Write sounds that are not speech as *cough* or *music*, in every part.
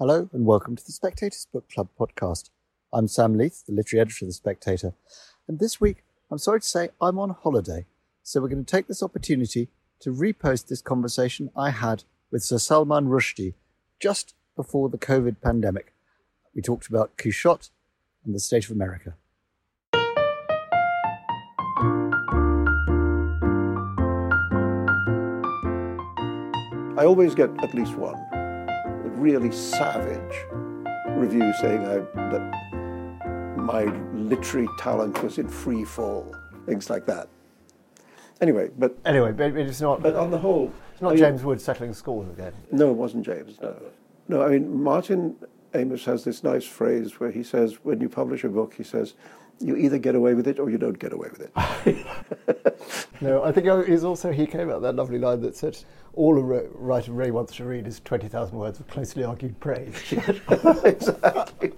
Hello and welcome to the Spectator's Book Club podcast. I'm Sam Leith, the literary editor of The Spectator, and this week I'm sorry to say I'm on holiday, so we're going to take this opportunity to repost this conversation I had with Sir Salman Rushdie just before the COVID pandemic. We talked about Quichotte and the state of America. I always get at least one really savage review saying I, that my literary talent was in free fall, things like that. Anyway, but anyway, but it's not. But on the whole, it's not I James mean, Wood settling scores again. No, it wasn't James. No, no. I mean, Martin Amis has this nice phrase where he says, when you publish a book, he says, you either get away with it or you don't get away with it. *laughs* no, I think he's also he came out that lovely line that said, "All a writer really wants to read is twenty thousand words of closely argued praise." *laughs* exactly.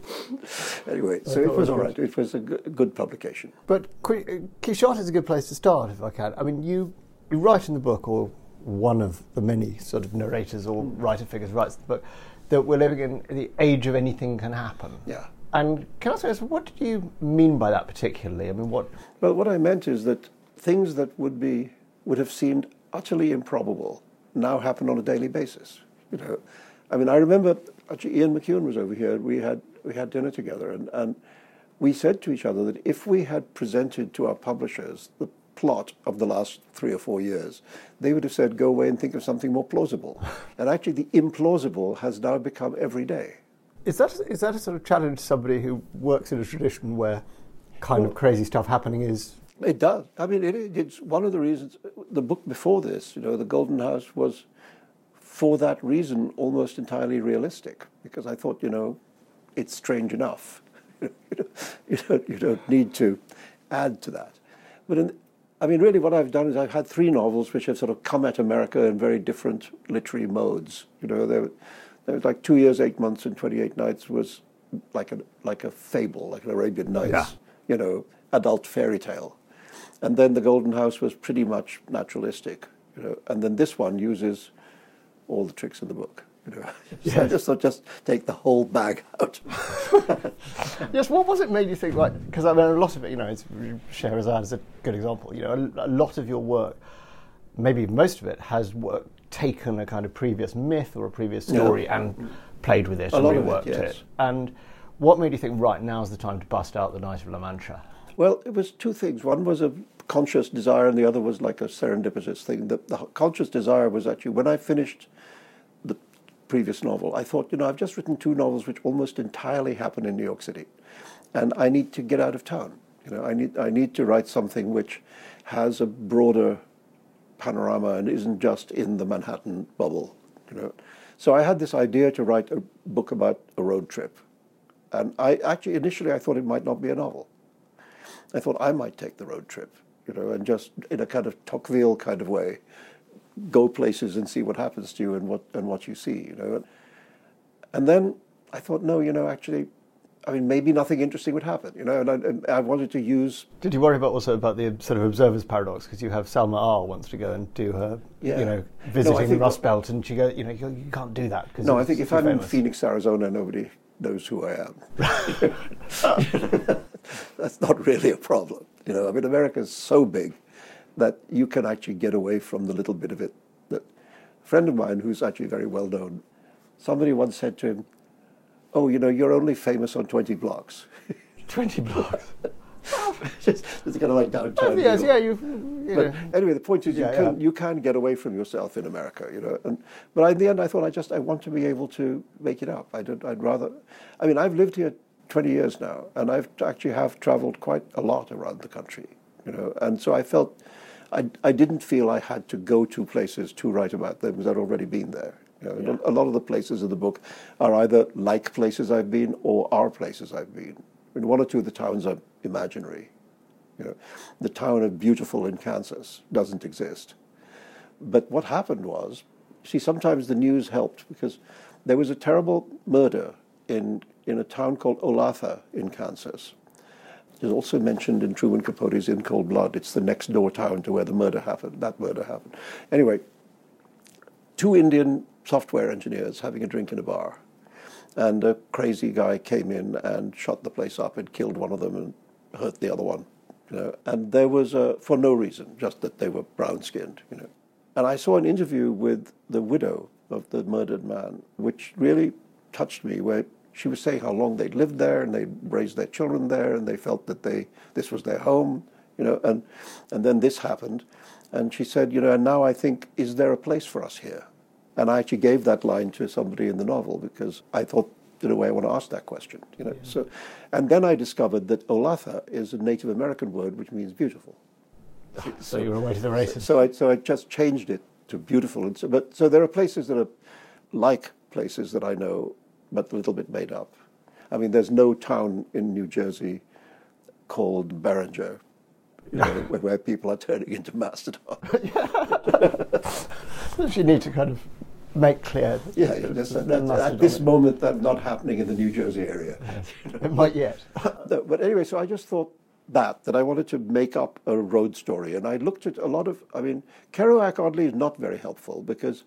Anyway, so it was all right. It was a good publication. But Quichotte is a good place to start, if I can. I mean, you you write in the book, or one of the many sort of narrators or mm. writer figures writes the book, that we're living in the age of anything can happen. Yeah. And can I ask, what did you mean by that particularly? I mean, what? Well, what I meant is that things that would be would have seemed utterly improbable now happen on a daily basis. You know, I mean, I remember actually Ian McEwan was over here. We had we had dinner together, and and we said to each other that if we had presented to our publishers the plot of the last three or four years, they would have said, go away and think of something more plausible. *laughs* and actually, the implausible has now become every day. Is that is that a sort of challenge to somebody who works in a tradition where kind well, of crazy stuff happening is? It does. I mean, it, it's one of the reasons. The book before this, you know, the Golden House was, for that reason, almost entirely realistic because I thought, you know, it's strange enough. *laughs* you, don't, you don't need to add to that. But in, I mean, really, what I've done is I've had three novels which have sort of come at America in very different literary modes. You know, they're it was like two years, eight months, and 28 nights was like a, like a fable, like an Arabian Nights, yeah. you know, adult fairy tale. And then The Golden House was pretty much naturalistic, you know. And then this one uses all the tricks in the book. You know, *laughs* yes. I just thought, just take the whole bag out. *laughs* yes, what was it made you think like? Because I mean, a lot of it, you know, it's, Scheherazade is a good example. You know, a, a lot of your work, maybe most of it, has worked taken a kind of previous myth or a previous story yeah. and played with it a and reworked it, yes. it. And what made you think, right, now's the time to bust out the Knight of La Mancha? Well, it was two things. One was a conscious desire, and the other was like a serendipitous thing. The, the conscious desire was actually when I finished the previous novel, I thought, you know, I've just written two novels which almost entirely happen in New York City, and I need to get out of town. You know, I need I need to write something which has a broader panorama and isn't just in the Manhattan bubble, you know. So I had this idea to write a book about a road trip. And I actually initially I thought it might not be a novel. I thought I might take the road trip, you know, and just in a kind of Tocqueville kind of way, go places and see what happens to you and what and what you see, you know. And then I thought, no, you know, actually I mean, maybe nothing interesting would happen, you know. And I, I, wanted to use. Did you worry about also about the sort of observer's paradox because you have Salma R wants to go and do her, yeah. you know, visiting no, Rust Belt, and she go, you know, you, you can't do that. Cause no, I think if I'm famous. in Phoenix, Arizona, nobody knows who I am. *laughs* That's not really a problem, you know. I mean, America is so big that you can actually get away from the little bit of it. That a friend of mine, who's actually very well known, somebody once said to him oh, you know, you're only famous on 20 blocks. *laughs* 20 blocks? it's, kind of like downtown. Yes, yeah, you. But anyway, the point is, you yeah, can yeah. you can get away from yourself in America, you know. And but in the end, I thought I just I want to be able to make it up. I don't. I'd rather. I mean, I've lived here 20 years now, and I've actually have travelled quite a lot around the country, you know. And so I felt, I I didn't feel I had to go to places to write about them because I'd already been there. You know, yeah. A lot of the places in the book are either like places I've been or are places I've been. I mean, one or two of the towns are imaginary. You know, the town of Beautiful in Kansas doesn't exist. But what happened was, see, sometimes the news helped because there was a terrible murder in, in a town called Olathe in Kansas. It's also mentioned in Truman Capote's In Cold Blood. It's the next door town to where the murder happened. That murder happened. Anyway, two Indian software engineers having a drink in a bar. and a crazy guy came in and shot the place up and killed one of them and hurt the other one. You know, and there was a, for no reason, just that they were brown skinned. You know, and I saw an interview with the widow of the murdered man, which really touched me, where she was saying how long they'd lived there and they'd raised their children there and they felt that they this was their home, you know, and and then this happened, and she said, you know, and now I think, is there a place for us here? And I actually gave that line to somebody in the novel because I thought, in a way, I want to ask that question. You know, yeah. so, and then I discovered that Olathe is a Native American word which means beautiful. So, so you were away to the races. So I, so I just changed it to beautiful. And so, but so there are places that are like places that I know, but a little bit made up. I mean, there's no town in New Jersey called you know, *laughs* where people are turning into mastodons. *laughs* you need to kind of make clear. That yeah, at this moment, that's not happening in the New Jersey area. *laughs* It might yet. *laughs* no, but anyway, so I just thought that that I wanted to make up a road story, and I looked at a lot of. I mean, Kerouac oddly is not very helpful because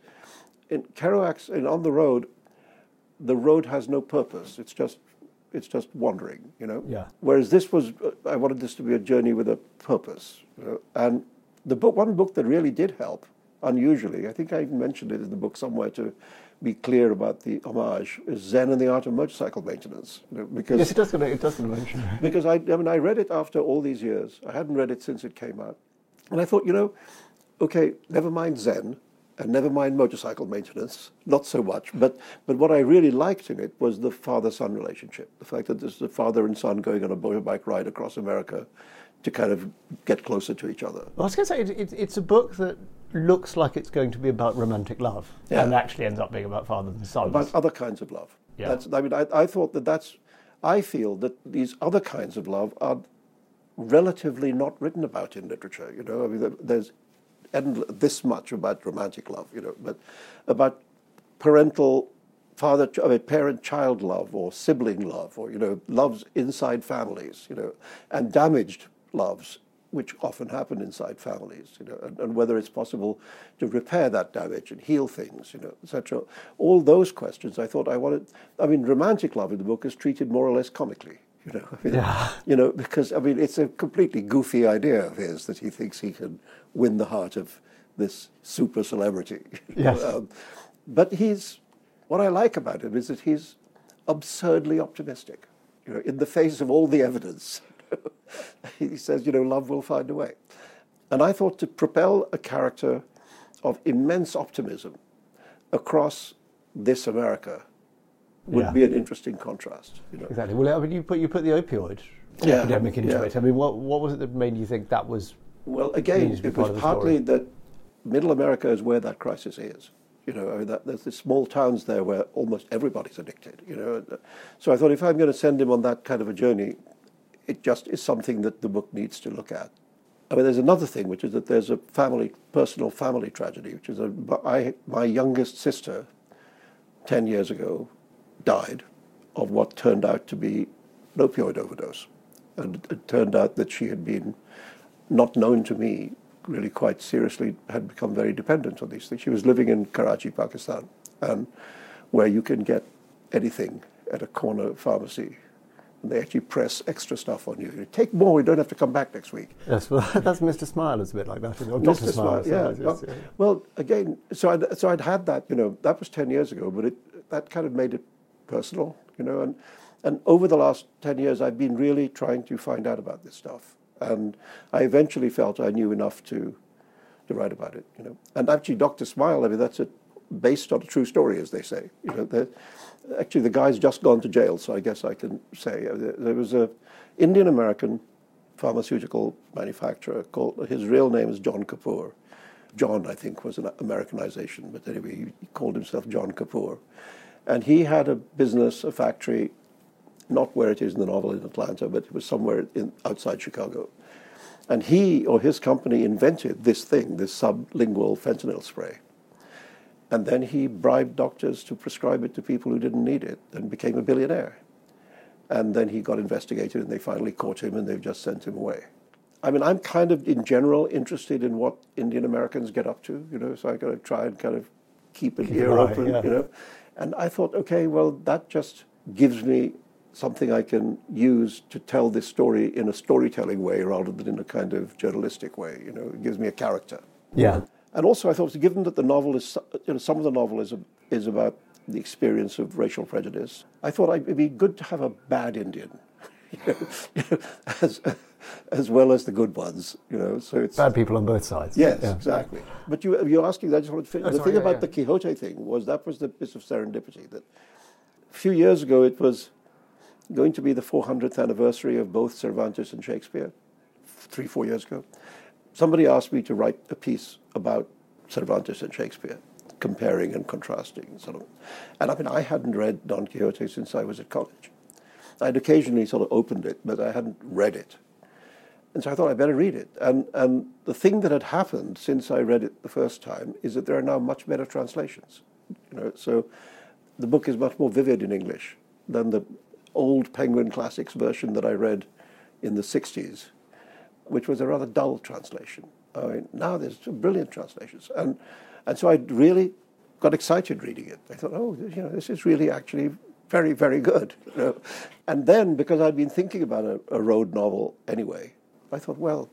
in Kerouac's in On the Road, the road has no purpose. It's just it's just wandering, you know. Yeah. Whereas this was, I wanted this to be a journey with a purpose, you know? and the book, one book that really did help, unusually, I think I mentioned it in the book somewhere to be clear about the homage, is Zen and the Art of Motorcycle Maintenance. You know, because yes, it does. It does mention. *laughs* because I, I mean, I read it after all these years. I hadn't read it since it came out, and I thought, you know, okay, never mind Zen and never mind motorcycle maintenance, not so much. But, but what I really liked in it was the father son relationship. The fact that there's a father and son going on a motorbike ride across America to kind of get closer to each other. Well, I was going to say, it, it, it's a book that looks like it's going to be about romantic love yeah. and actually ends up being about father and son. About other kinds of love. Yeah. That's, I mean, I, I thought that that's, I feel that these other kinds of love are relatively not written about in literature. You know, I mean, there's and this much about romantic love, you know, but about parental father, I mean, parent-child love or sibling love or, you know, loves inside families, you know, and damaged loves, which often happen inside families, you know, and, and whether it's possible to repair that damage and heal things, you know, etc. All those questions I thought I wanted, I mean, romantic love in the book is treated more or less comically. You know, I *laughs* mean, yeah. you know, because I mean, it's a completely goofy idea of his that he thinks he can win the heart of this super celebrity. *laughs* Yes. um, but he's what I like about him is that he's absurdly optimistic. You know, in the face of all the evidence, *laughs* he says, you know, love will find a way. And I thought to propel a character of immense optimism across this America would yeah. be an interesting contrast. You know? Exactly. Well, I mean, you put you put the opioid yeah. epidemic into yeah. it. I mean, what what was it that made you think that was? Well, again, it was partly story? that Middle America is where that crisis is. You know, I mean, that, there's the small towns there where almost everybody's addicted. You know, so I thought if I'm going to send him on that kind of a journey, it just is something that the book needs to look at. I mean, there's another thing, which is that there's a family, personal family tragedy, which is a, I, my youngest sister, 10 years ago, died of what turned out to be an opioid overdose. And it turned out that she had been, not known to me, really quite seriously, had become very dependent on these things. She was living in Karachi, Pakistan, and where you can get anything at a corner pharmacy. And they actually press extra stuff on you. you Take more, you don't have to come back next week. Yes, well, *laughs* that's Mr. Smile is a bit like that. Or Mr. Smile, yeah. well, yeah. Well, again, so I'd, so I'd had that, you know, that was 10 years ago, but it, that kind of made it personal, you know. And, and over the last 10 years, I've been really trying to find out about this stuff. And I eventually felt I knew enough to, to write about it, you know. And actually, Dr. Smile, I mean, that's a, based on a true story, as they say. You know, actually, the guy's just gone to jail, so I guess I can say. Uh, there was a Indian-American pharmaceutical manufacturer called, his real name is John Kapoor. John, I think, was an Americanization, but anyway, he called himself John Kapoor. And he had a business, a factory, not where it is in the novel in Atlanta, but it was somewhere in, outside Chicago. And he or his company invented this thing, this sublingual fentanyl spray. And then he bribed doctors to prescribe it to people who didn't need it and became a billionaire. And then he got investigated and they finally caught him and they've just sent him away. I mean, I'm kind of in general interested in what Indian Americans get up to, you know, so I got to try and kind of keep an keep ear open, yeah. you know. And I thought, okay, well, that just gives me something I can use to tell this story in a storytelling way rather than in a kind of journalistic way. You know, it gives me a character. Yeah. And also, I thought, given that the novel is, you know, some of the novel is, is about the experience of racial prejudice, I thought it'd be good to have a bad Indian, *laughs* you know, you *laughs* know, as, as well as the good ones. You know, so it's bad people on both sides. Yes, yeah. exactly. But you, you're asking. I just wanted to, oh, the sorry, thing yeah, about yeah. the Quixote thing was that was the bit of serendipity that a few years ago it was going to be the 400th anniversary of both Cervantes and Shakespeare, three, four years ago. Somebody asked me to write a piece about Cervantes and Shakespeare, comparing and contrasting and. And I mean, I hadn't read Don Quixote since I was at college. I'd occasionally sort of opened it, but I hadn't read it. And so I thought I'd better read it. And, and the thing that had happened since I read it the first time is that there are now much better translations. You know, so the book is much more vivid in English than the old Penguin Classics version that I read in the 60s, which was a rather dull translation. I mean, now there's brilliant translations. And, and so I really got excited reading it. I thought, oh, you know, this is really actually very, very good. You know? And then, because I'd been thinking about a, a road novel anyway, I thought, well,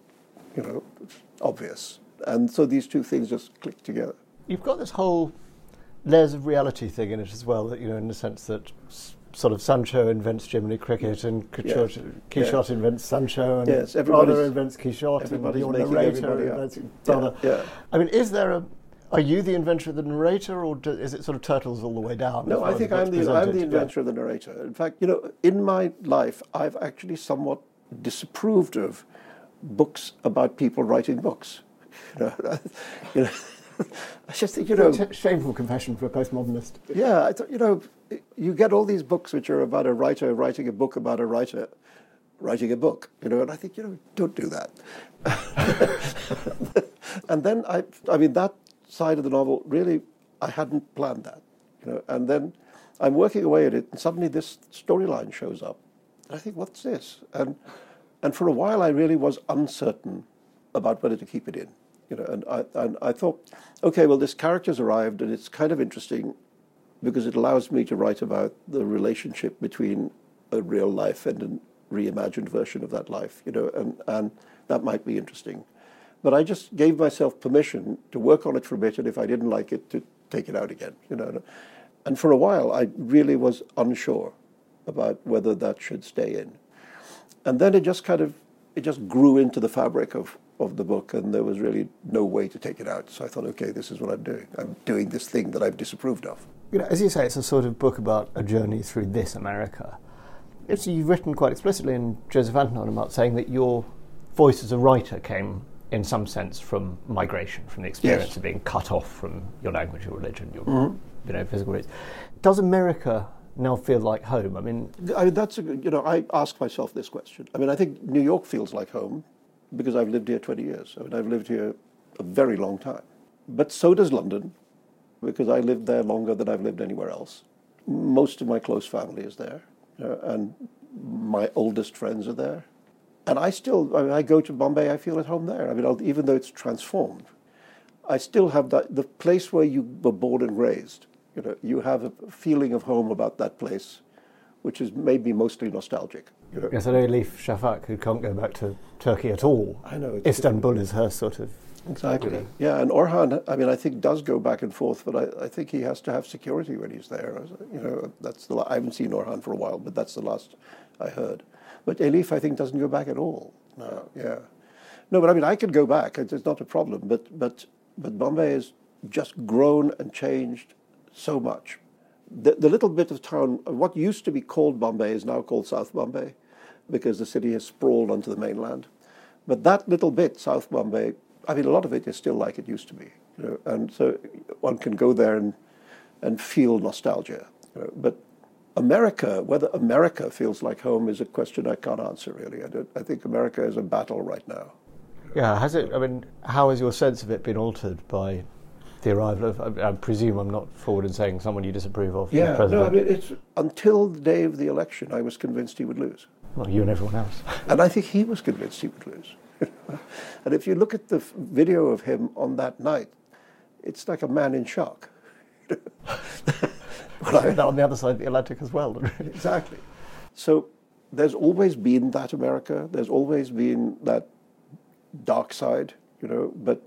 you know, it's obvious. And so these two things just clicked together. You've got this whole layers of reality thing in it as well, that, you know, in the sense that sort of Sancho invents Jiminy Cricket and Quixote, yeah. Invents Sancho and yes, brother invents Quixote and your narrator invents brother. Yeah. I mean, is there a are you the inventor of the narrator, or do, is it sort of turtles all the way down? No, I think I'm the, I'm the inventor of the narrator. In fact, you know, in my life, I've actually somewhat disapproved of books about people writing books. *laughs* You know, *laughs* you know *laughs* I just think, you know. Shameful confession for a postmodernist. Yeah, I thought, you know, you get all these books which are about a writer writing a book about a writer writing a book, you know, and I think, you know, don't do that. *laughs* and then I, I mean, that side of the novel really, I hadn't planned that, you know, and then I'm working away at it, and suddenly this storyline shows up. And I think, what's this? And and for a while, I really was uncertain about whether to keep it in. You know, and I, and I thought, okay, well, this character's arrived, and it's kind of interesting because it allows me to write about the relationship between a real life and a reimagined version of that life. You know, and and that might be interesting. But I just gave myself permission to work on it for a bit, and if I didn't like it, to take it out again. You know, and for a while, I really was unsure about whether that should stay in. And then it just kind of it just grew into the fabric of, of the book, and there was really no way to take it out. So I thought, okay, this is what I'm doing. I'm doing this thing that I've disapproved of. You know, as you say, it's a sort of book about a journey through this America. It's, you've written quite explicitly in Joseph Anton about saying that your voice as a writer came, in some sense, from migration, from the experience yes. of being cut off from your language, your religion, your mm-hmm. you know physical roots. Does America now feel like home? I mean, I mean that's a, you know I ask myself this question. I mean, I think New York feels like home because I've lived here 20 years. I mean, I've lived here a very long time. But so does London because I lived there longer than I've lived anywhere else. Most of my close family is there, uh, and my oldest friends are there. And I still, I, mean, I go to Bombay, I feel at home there. I mean, I'll, even though it's transformed, I still have that, the place where you were born and raised you know, you have a feeling of home about that place, which is maybe mostly nostalgic. You know? Yes, I know Elif Shafak, who can't go back to Turkey at all. I know. Istanbul is her sort of. Exactly. Yeah, and Orhan, I mean, I think does go back and forth, but I, I think he has to have security when he's there. You know, that's the. I haven't seen Orhan for a while, but that's the last I heard. But Elif, I think, doesn't go back at all. No, uh, yeah. No, but I mean, I could go back. It's not a problem. But but but Bombay has just grown and changed so much. The, the little bit of town, what used to be called Bombay is now called South Bombay because the city has sprawled onto the mainland. But that little bit, South Bombay, I mean, a lot of it is still like it used to be. You know, and so one can go there and, and feel nostalgia. You know, but America, whether America feels like home is a question I can't answer really. I, I think America is a battle right now. Yeah, has it? I mean, how has your sense of it been altered by the arrival of, I, I, presume I'm not forward in saying someone you disapprove of. Yeah, no, I mean, it's until the day of the election, I was convinced he would lose. Well, you and everyone else. and I think he was convinced he would lose. *laughs* and if you look at the video of him on that night, it's like a man in shock. *laughs* that on the other side of the Atlantic as well. exactly. So there's always been that America. There's always been that dark side, you know. But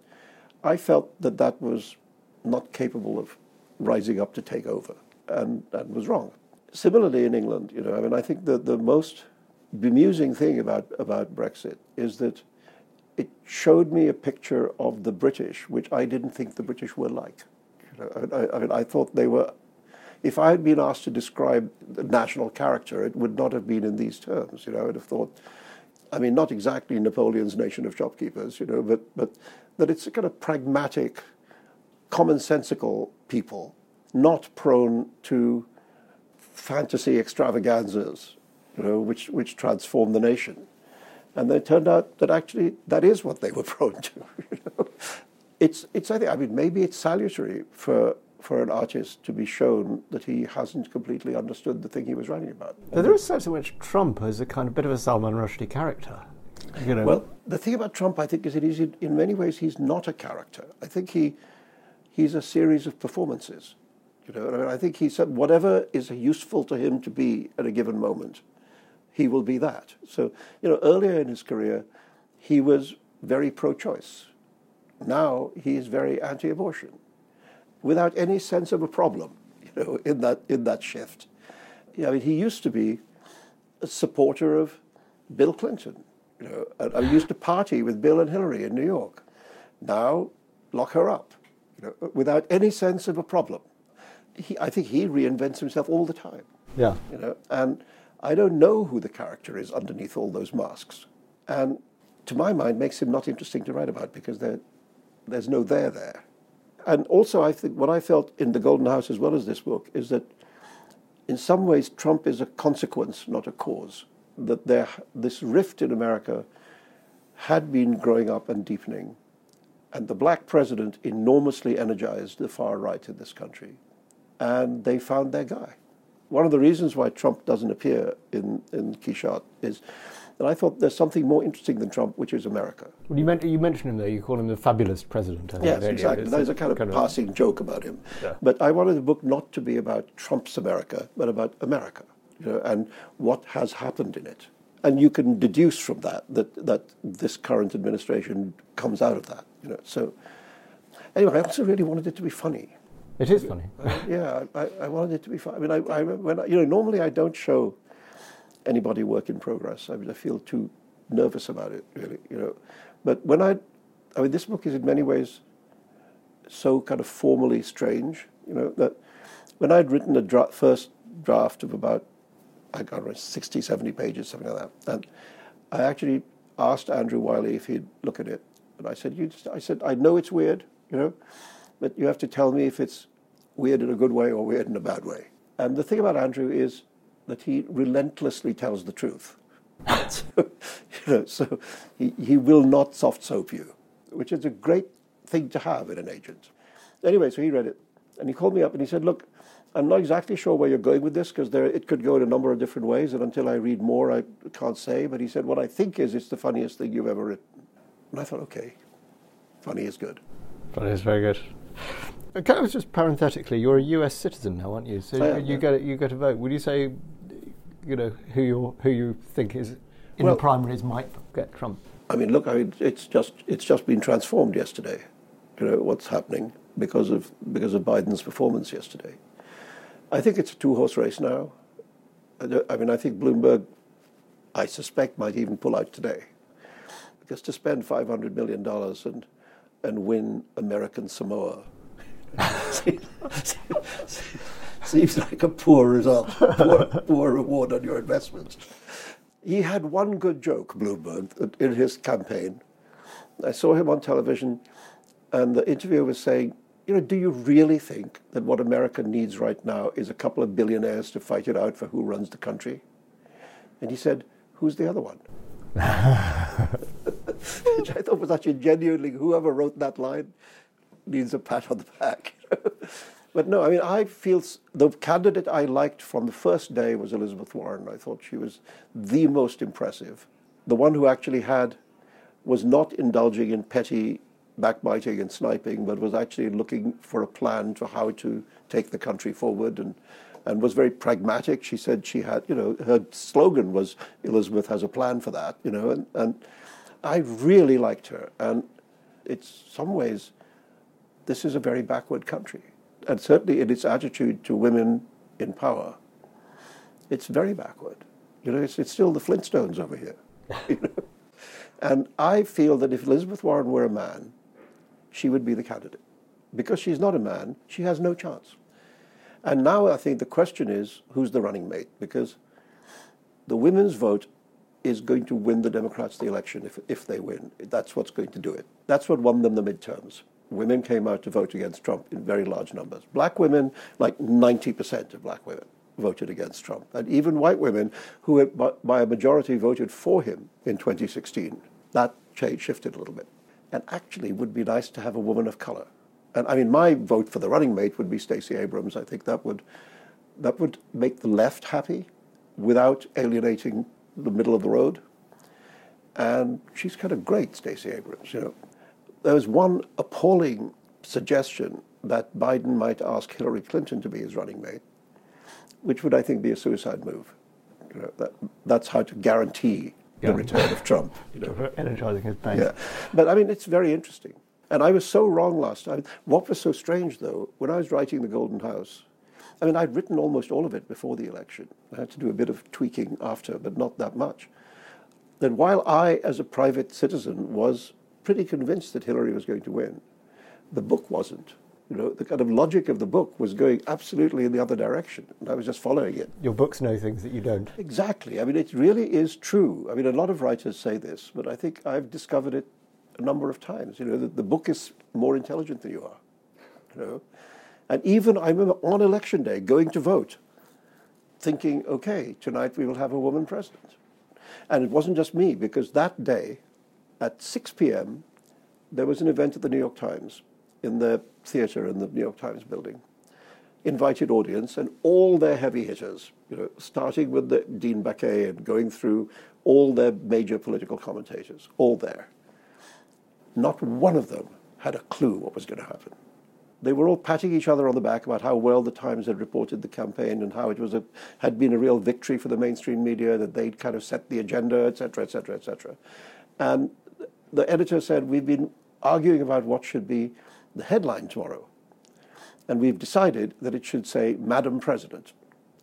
I felt that that was not capable of rising up to take over, and that was wrong. Similarly, in England, you know, I mean, I think that the most bemusing thing about about Brexit is that it showed me a picture of the British, which I didn't think the British were like. You know, I, I, I thought they were. If I had been asked to describe the national character, it would not have been in these terms. You know, I'd have thought. I mean, not exactly Napoleon's nation of shopkeepers, you know, but but that it's a kind of pragmatic, commonsensical people, not prone to fantasy extravaganzas, you know, which which transform the nation. And it turned out that actually that is what they were *laughs* prone to. You know? It's, it's, I think, I mean, maybe it's salutary for, for an artist to be shown that he hasn't completely understood the thing he was writing about. But there is a sense in which Trump is a kind of bit of a Salman Rushdie character. You know? Well, the thing about Trump, I think, is that he's, in many ways he's not a character. I think he, he's a series of performances. You know, I, mean, I think he said whatever is useful to him to be at a given moment, he will be that. So, you know, earlier in his career, he was very pro-choice. Now he is very anti-abortion, without any sense of a problem, *laughs* you know, in that in that shift. Yeah, I mean, he used to be a supporter of Bill Clinton. You know, I, I used to party with Bill and Hillary in New York. Now, lock her up, you know, without any sense of a problem. He, I think he reinvents himself all the time. Yeah. You know, and I don't know who the character is underneath all those masks. And to my mind, makes him not interesting to write about because there's no there there. And also, I think what I felt in The Golden House as well as this book is that in some ways Trump is a consequence, not a cause. That there, this rift in America had been growing up and deepening. And the black president enormously energized the far right in this country. And they found their guy one of the reasons why Trump doesn't appear in, in Quichotte is that I thought there's something more interesting than Trump, which is America. Well, you, meant, you mentioned him there. You call him the fabulous president. yes, exactly. There's a kind of kind passing of, joke about him. Yeah. But I wanted the book not to be about Trump's America, but about America, you know, and what has happened in it. And you can deduce from that that, that this current administration comes out of that. You know. So anyway, I also really wanted it to be funny. It is funny. Uh, yeah, I, I, wanted it to be fun. I mean, I, I when you know, normally I don't show anybody work in progress. I mean, I feel too nervous about it, really. You know, but when I, I mean, this book is in many ways so kind of formally strange. You know that when I'd written a dra- first draft of about I got know 60, 70 pages, something like that, and I actually asked Andrew Wylie if he'd look at it, and I said, "You," just, I said, "I know it's weird, you know." But you have to tell me if it's weird in a good way or weird in a bad way. And the thing about Andrew is that he relentlessly tells the truth. *laughs* so, you know, so he, he will not soft soap you, which is a great thing to have in an agent. Anyway, so he read it and he called me up and he said, Look, I'm not exactly sure where you're going with this because it could go in a number of different ways, and until I read more, I can't say. But he said, What I think is it's the funniest thing you've ever written. And I thought, Okay, funny is good. Funny is very good. Uh, okay, just parenthetically, you're a U.S. citizen now, aren't you? So you yeah. get you get a vote. Would you say, you know, who you who you think is in well, the primaries might get Trump? I mean, look, I mean, it's just it's just been transformed yesterday. You know what's happening because of because of Biden's performance yesterday. I think it's a two-horse race now. I mean, I think Bloomberg, I suspect, might even pull out today, because to spend five hundred million dollars and and win American Samoa. *laughs* Seems like a poor result, poor, poor reward on your investments. He had one good joke, Bloomberg, in his campaign. I saw him on television, and the interviewer was saying, you know, do you really think that what America needs right now is a couple of billionaires to fight it out for who runs the country? And he said, who's the other one? *laughs* which I thought was actually genuinely whoever wrote that line needs a pat on the back. *laughs* but no, I mean, I feel the candidate I liked from the first day was Elizabeth Warren. I thought she was the most impressive, the one who actually had was not indulging in petty backbiting and sniping, but was actually looking for a plan to how to take the country forward and, and was very pragmatic. She said she had, you know, her slogan was Elizabeth has a plan for that, you know, and, and I really liked her. And in some ways, this is a very backward country. And certainly in its attitude to women in power, it's very backward. You know, it's, it's still the Flintstones over here. *laughs* You know? And I feel that if Elizabeth Warren were a man, she would be the candidate. Because she's not a man, she has no chance. And now I think the question is who's the running mate? Because the women's vote is going to win the Democrats the election if, if they win. That's what's going to do it. That's what won them the midterms. Women came out to vote against Trump in very large numbers. Black women, like 90% of black women, voted against Trump. And even white women who, by a majority, voted for him in 2016. That change shifted a little bit. And actually, would be nice to have a woman of color. And I mean, my vote for the running mate would be Stacey Abrams. I think that would that would make the left happy without alienating the middle of the road. And she's kind of great, Stacey Abrams. You know, there was one appalling suggestion that Biden might ask Hillary Clinton to be his running mate, which would, I think, be a suicide move. You know, that, that's how to guarantee yeah. the return of Trump. You know. *laughs* Energizing his base. Yeah. But I mean, it's very interesting. And I was so wrong last time. What was so strange, though, when I was writing The Golden House, I mean, I'd written almost all of it before the election. I had to do a bit of tweaking after, but not that much. That while I, as a private citizen, was pretty convinced that Hillary was going to win, the book wasn't. You know, the kind of logic of the book was going absolutely in the other direction, and I was just following it. Your books know things that you don't. Exactly. I mean, it really is true. I mean, a lot of writers say this, but I think I've discovered it a number of times. You know, the, the book is more intelligent than you are. You know, and even I remember on election day going to vote, thinking, okay, tonight we will have a woman president. And it wasn't just me, because that day at 6 p.m., there was an event at the New York Times in the theater in the New York Times building. Invited audience and all their heavy hitters, you know, starting with the Dean Baquet and going through all their major political commentators, all there. Not one of them had a clue what was going to happen. They were all patting each other on the back about how well the Times had reported the campaign and how it was a, had been a real victory for the mainstream media, that they'd kind of set the agenda, etc., etc., etc. And the editor said, We've been arguing about what should be the headline tomorrow. And we've decided that it should say, Madam President.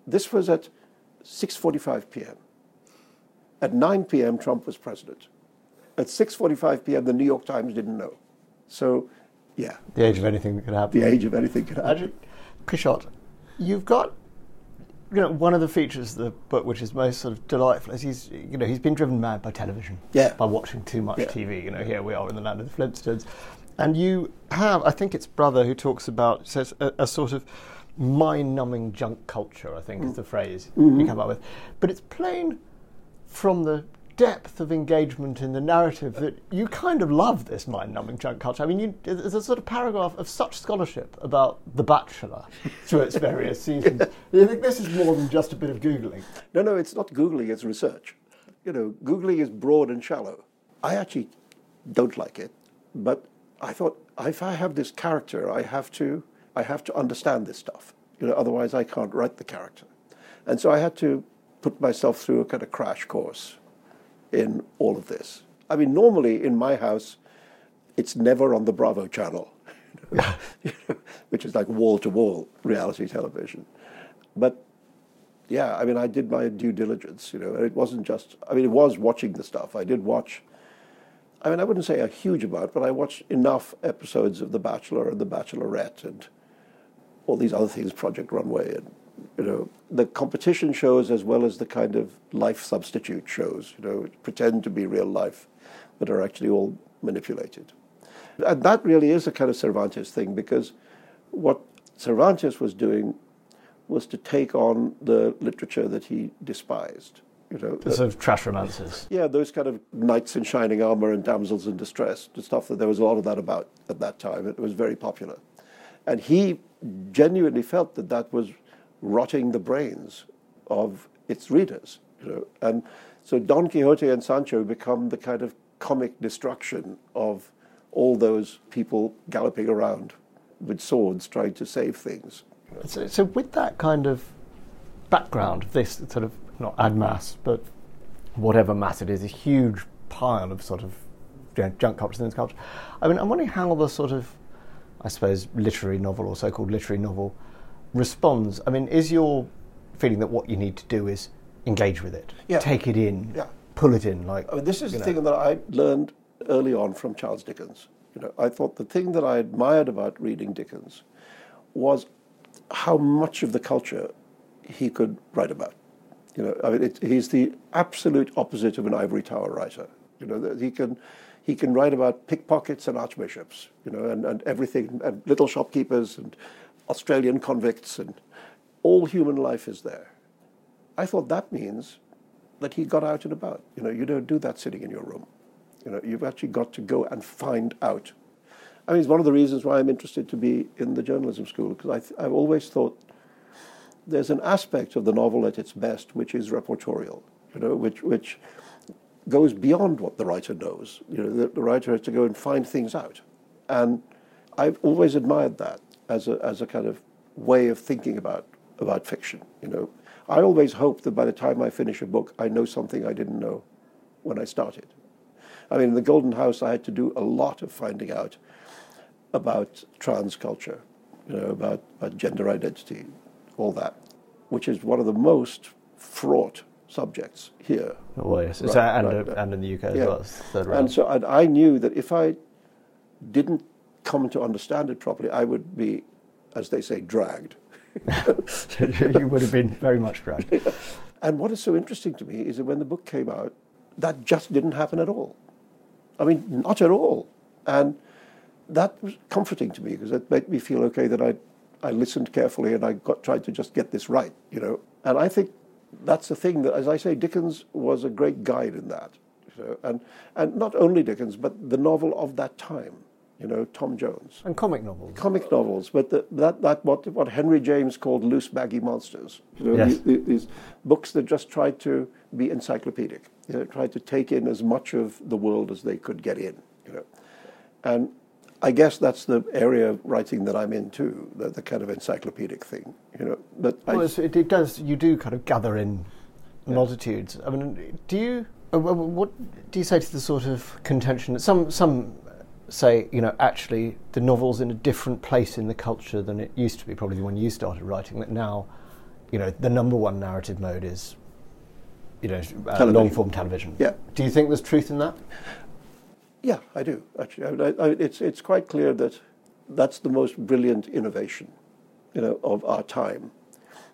This was at 6.45 p.m. At 9 p.m., Trump was president. At 6.45 p.m., the New York Times didn't know. So yeah. The age of anything that could happen. The age of anything could happen. Quichotte, you've got you know, one of the features of the book which is most sort of delightful is he's, you know, he's been driven mad by television. Yeah. By watching too much yeah. TV. You know, here we are in the land of the Flintstones. And you have, I think it's Brother who talks about, says, a, a sort of mind numbing junk culture, I think mm. is the phrase mm-hmm. you come up with. But it's plain from the depth of engagement in the narrative that you kind of love this mind-numbing junk culture. I mean, you, there's a sort of paragraph of such scholarship about The Bachelor *laughs* through its various seasons. *laughs* yeah. You think this is more than just a bit of googling? No, no, it's not googling; it's research. You know, googling is broad and shallow. I actually don't like it, but I thought if I have this character, I have to, I have to understand this stuff. You know, otherwise I can't write the character, and so I had to put myself through a kind of crash course in all of this. I mean, normally in my house, it's never on the Bravo channel, *laughs* which is like wall to wall reality television. But yeah, I mean, I did my due diligence, you know, and it wasn't just, I mean, it was watching the stuff. I did watch, I mean, I wouldn't say a huge amount, but I watched enough episodes of The Bachelor and The Bachelorette and all these other things, Project Runway and you know, the competition shows as well as the kind of life substitute shows, you know, pretend to be real life, but are actually all manipulated. And that really is a kind of Cervantes thing because what Cervantes was doing was to take on the literature that he despised. You know, the sort of trash romances. Yeah, those kind of knights in shining armor and damsels in distress, the stuff that there was a lot of that about at that time. It was very popular. And he genuinely felt that that was rotting the brains of its readers. You know? And so Don Quixote and Sancho become the kind of comic destruction of all those people galloping around with swords trying to save things. So, so with that kind of background, this sort of not ad mass, but whatever mass it is, a huge pile of sort of you know, junk culture, things culture. I mean, I'm wondering how the sort of, I suppose, literary novel or so-called literary novel responds. I mean, is your feeling that what you need to do is engage with it, yeah. take it in, yeah. pull it in? Like I mean, this is the know. thing that I learned early on from Charles Dickens. You know, I thought the thing that I admired about reading Dickens was how much of the culture he could write about. You know, I mean, it, he's the absolute opposite of an ivory tower writer. You know, he can he can write about pickpockets and archbishops. You know, and, and everything, and little shopkeepers and Australian convicts, and all human life is there. I thought that means that he got out and about. You know, you don't do that sitting in your room. You know, you've actually got to go and find out. I mean, it's one of the reasons why I'm interested to be in the journalism school because I've always thought there's an aspect of the novel at its best which is reportorial, you know, which, which goes beyond what the writer knows. You know, the, the writer has to go and find things out. And I've always admired that as a, as a kind of way of thinking about, about fiction. You know, I always hope that by the time I finish a book, I know something I didn't know when I started. I mean, in The Golden House, I had to do a lot of finding out about trans culture, you know, about, about gender identity, all that, which is one of the most fraught subjects here. Oh, yes, right, and, right, and in the UK as yeah. well. And so I, I knew that if I didn't come to understand it properly, I would be, as they say, dragged. *laughs* you would have been very much dragged. Yeah. And what is so interesting to me is that when the book came out, that just didn't happen at all. I mean, not at all. And that was comforting to me because it made me feel okay that I I listened carefully and I got, tried to just get this right, you know. And I think that's the thing that, as I say, Dickens was a great guide in that. You know? and, and not only Dickens, but the novel of that time, you know, Tom Jones. And comic novels. Comic novels, but the, that, that what, what Henry James called loose baggy monsters. You know, yes. these, these books that just tried to be encyclopedic, you know, tried to take in as much of the world as they could get in, you know. And I guess that's the area of writing that I'm into, the, the kind of encyclopedic thing, you know. But well, I, it, it, does. You do kind of gather in yeah. multitudes. I mean, do you? Uh, what do you say to the sort of contention that some some say, you know, actually the novel's in a different place in the culture than it used to be, probably when you started writing. That now, you know, the number one narrative mode is, you know, uh, long form television. Yeah. Do you think there's truth in that? Yeah, I do actually. I, I, it's it's quite clear that that's the most brilliant innovation, you know, of our time,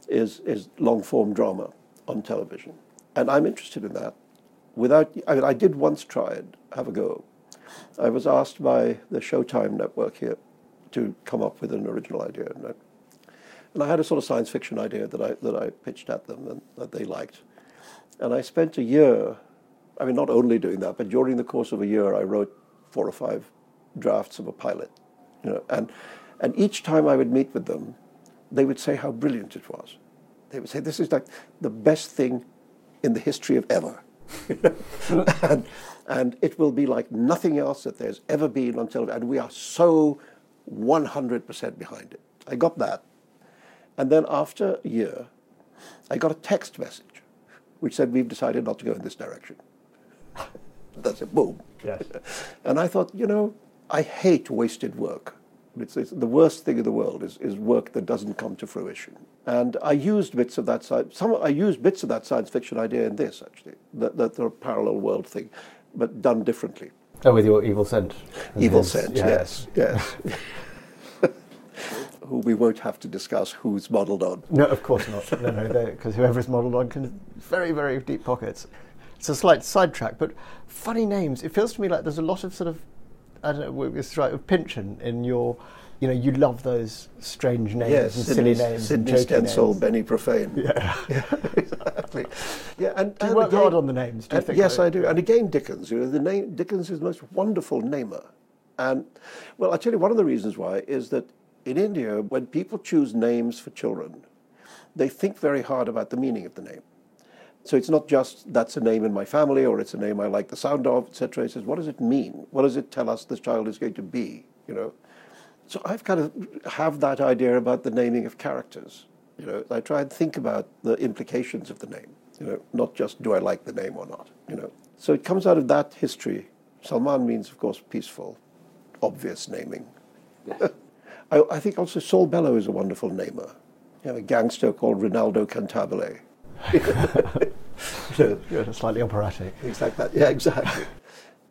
is is long form drama on television, and I'm interested in that. Without, I mean, I did once try it, have a go. I was asked by the Showtime network here to come up with an original idea, and I, and I had a sort of science fiction idea that I that I pitched at them and that they liked, and I spent a year I mean, not only doing that, but during the course of a year, I wrote four or five drafts of a pilot. You know, and, and each time I would meet with them, they would say how brilliant it was. They would say, this is like the best thing in the history of ever. *laughs* and, and it will be like nothing else that there's ever been on television. And we are so 100% behind it. I got that. And then after a year, I got a text message which said, We've decided not to go in this direction. *laughs* That's it, boom. Yes. *laughs* And I thought, you know, I hate wasted work. It's, it's, the worst thing in the world is, is work that doesn't come to fruition. And I used bits of that side. Some I used bits of that science fiction idea in this actually, that, that the parallel world thing, but done differently. Oh, with your Evel Cent. Evel Cent, yes, yes. *laughs* Who we won't have to discuss who's modelled on. No, of course not. No, no, because whoever's modelled on can very, very deep pockets. It's a slight sidetrack, but funny names. It feels to me like there's a lot of sort of, I don't know, it's right, of Pynchon in your, you know, you love those strange names yes, and silly names. Sidney Stencil, Benny Profane. Yeah. *laughs* yeah, exactly. Yeah, and, do you and work again, hard on the names? Do you think yes, I do. And again, Dickens. You know, the name Dickens is the most wonderful namer. And well, I'll tell you, one of the reasons why is that in India, when people choose names for children, they think very hard about the meaning of the name. So it's not just that's a name in my family or it's a name I like the sound of, etc. He says, what does it mean? What does it tell us this child is going to be? You know. So I've kind of have that idea about the naming of characters. You know, I try and think about the implications of the name. You know, not just do I like the name or not. You know. So it comes out of that history. Salman means, of course, peaceful, obvious naming. *laughs* I, I, think also Saul Bellow is a wonderful namer. You have a gangster called Rinaldo Cantabile. *laughs* Good, slightly operatic. Exactly. Yeah, exactly.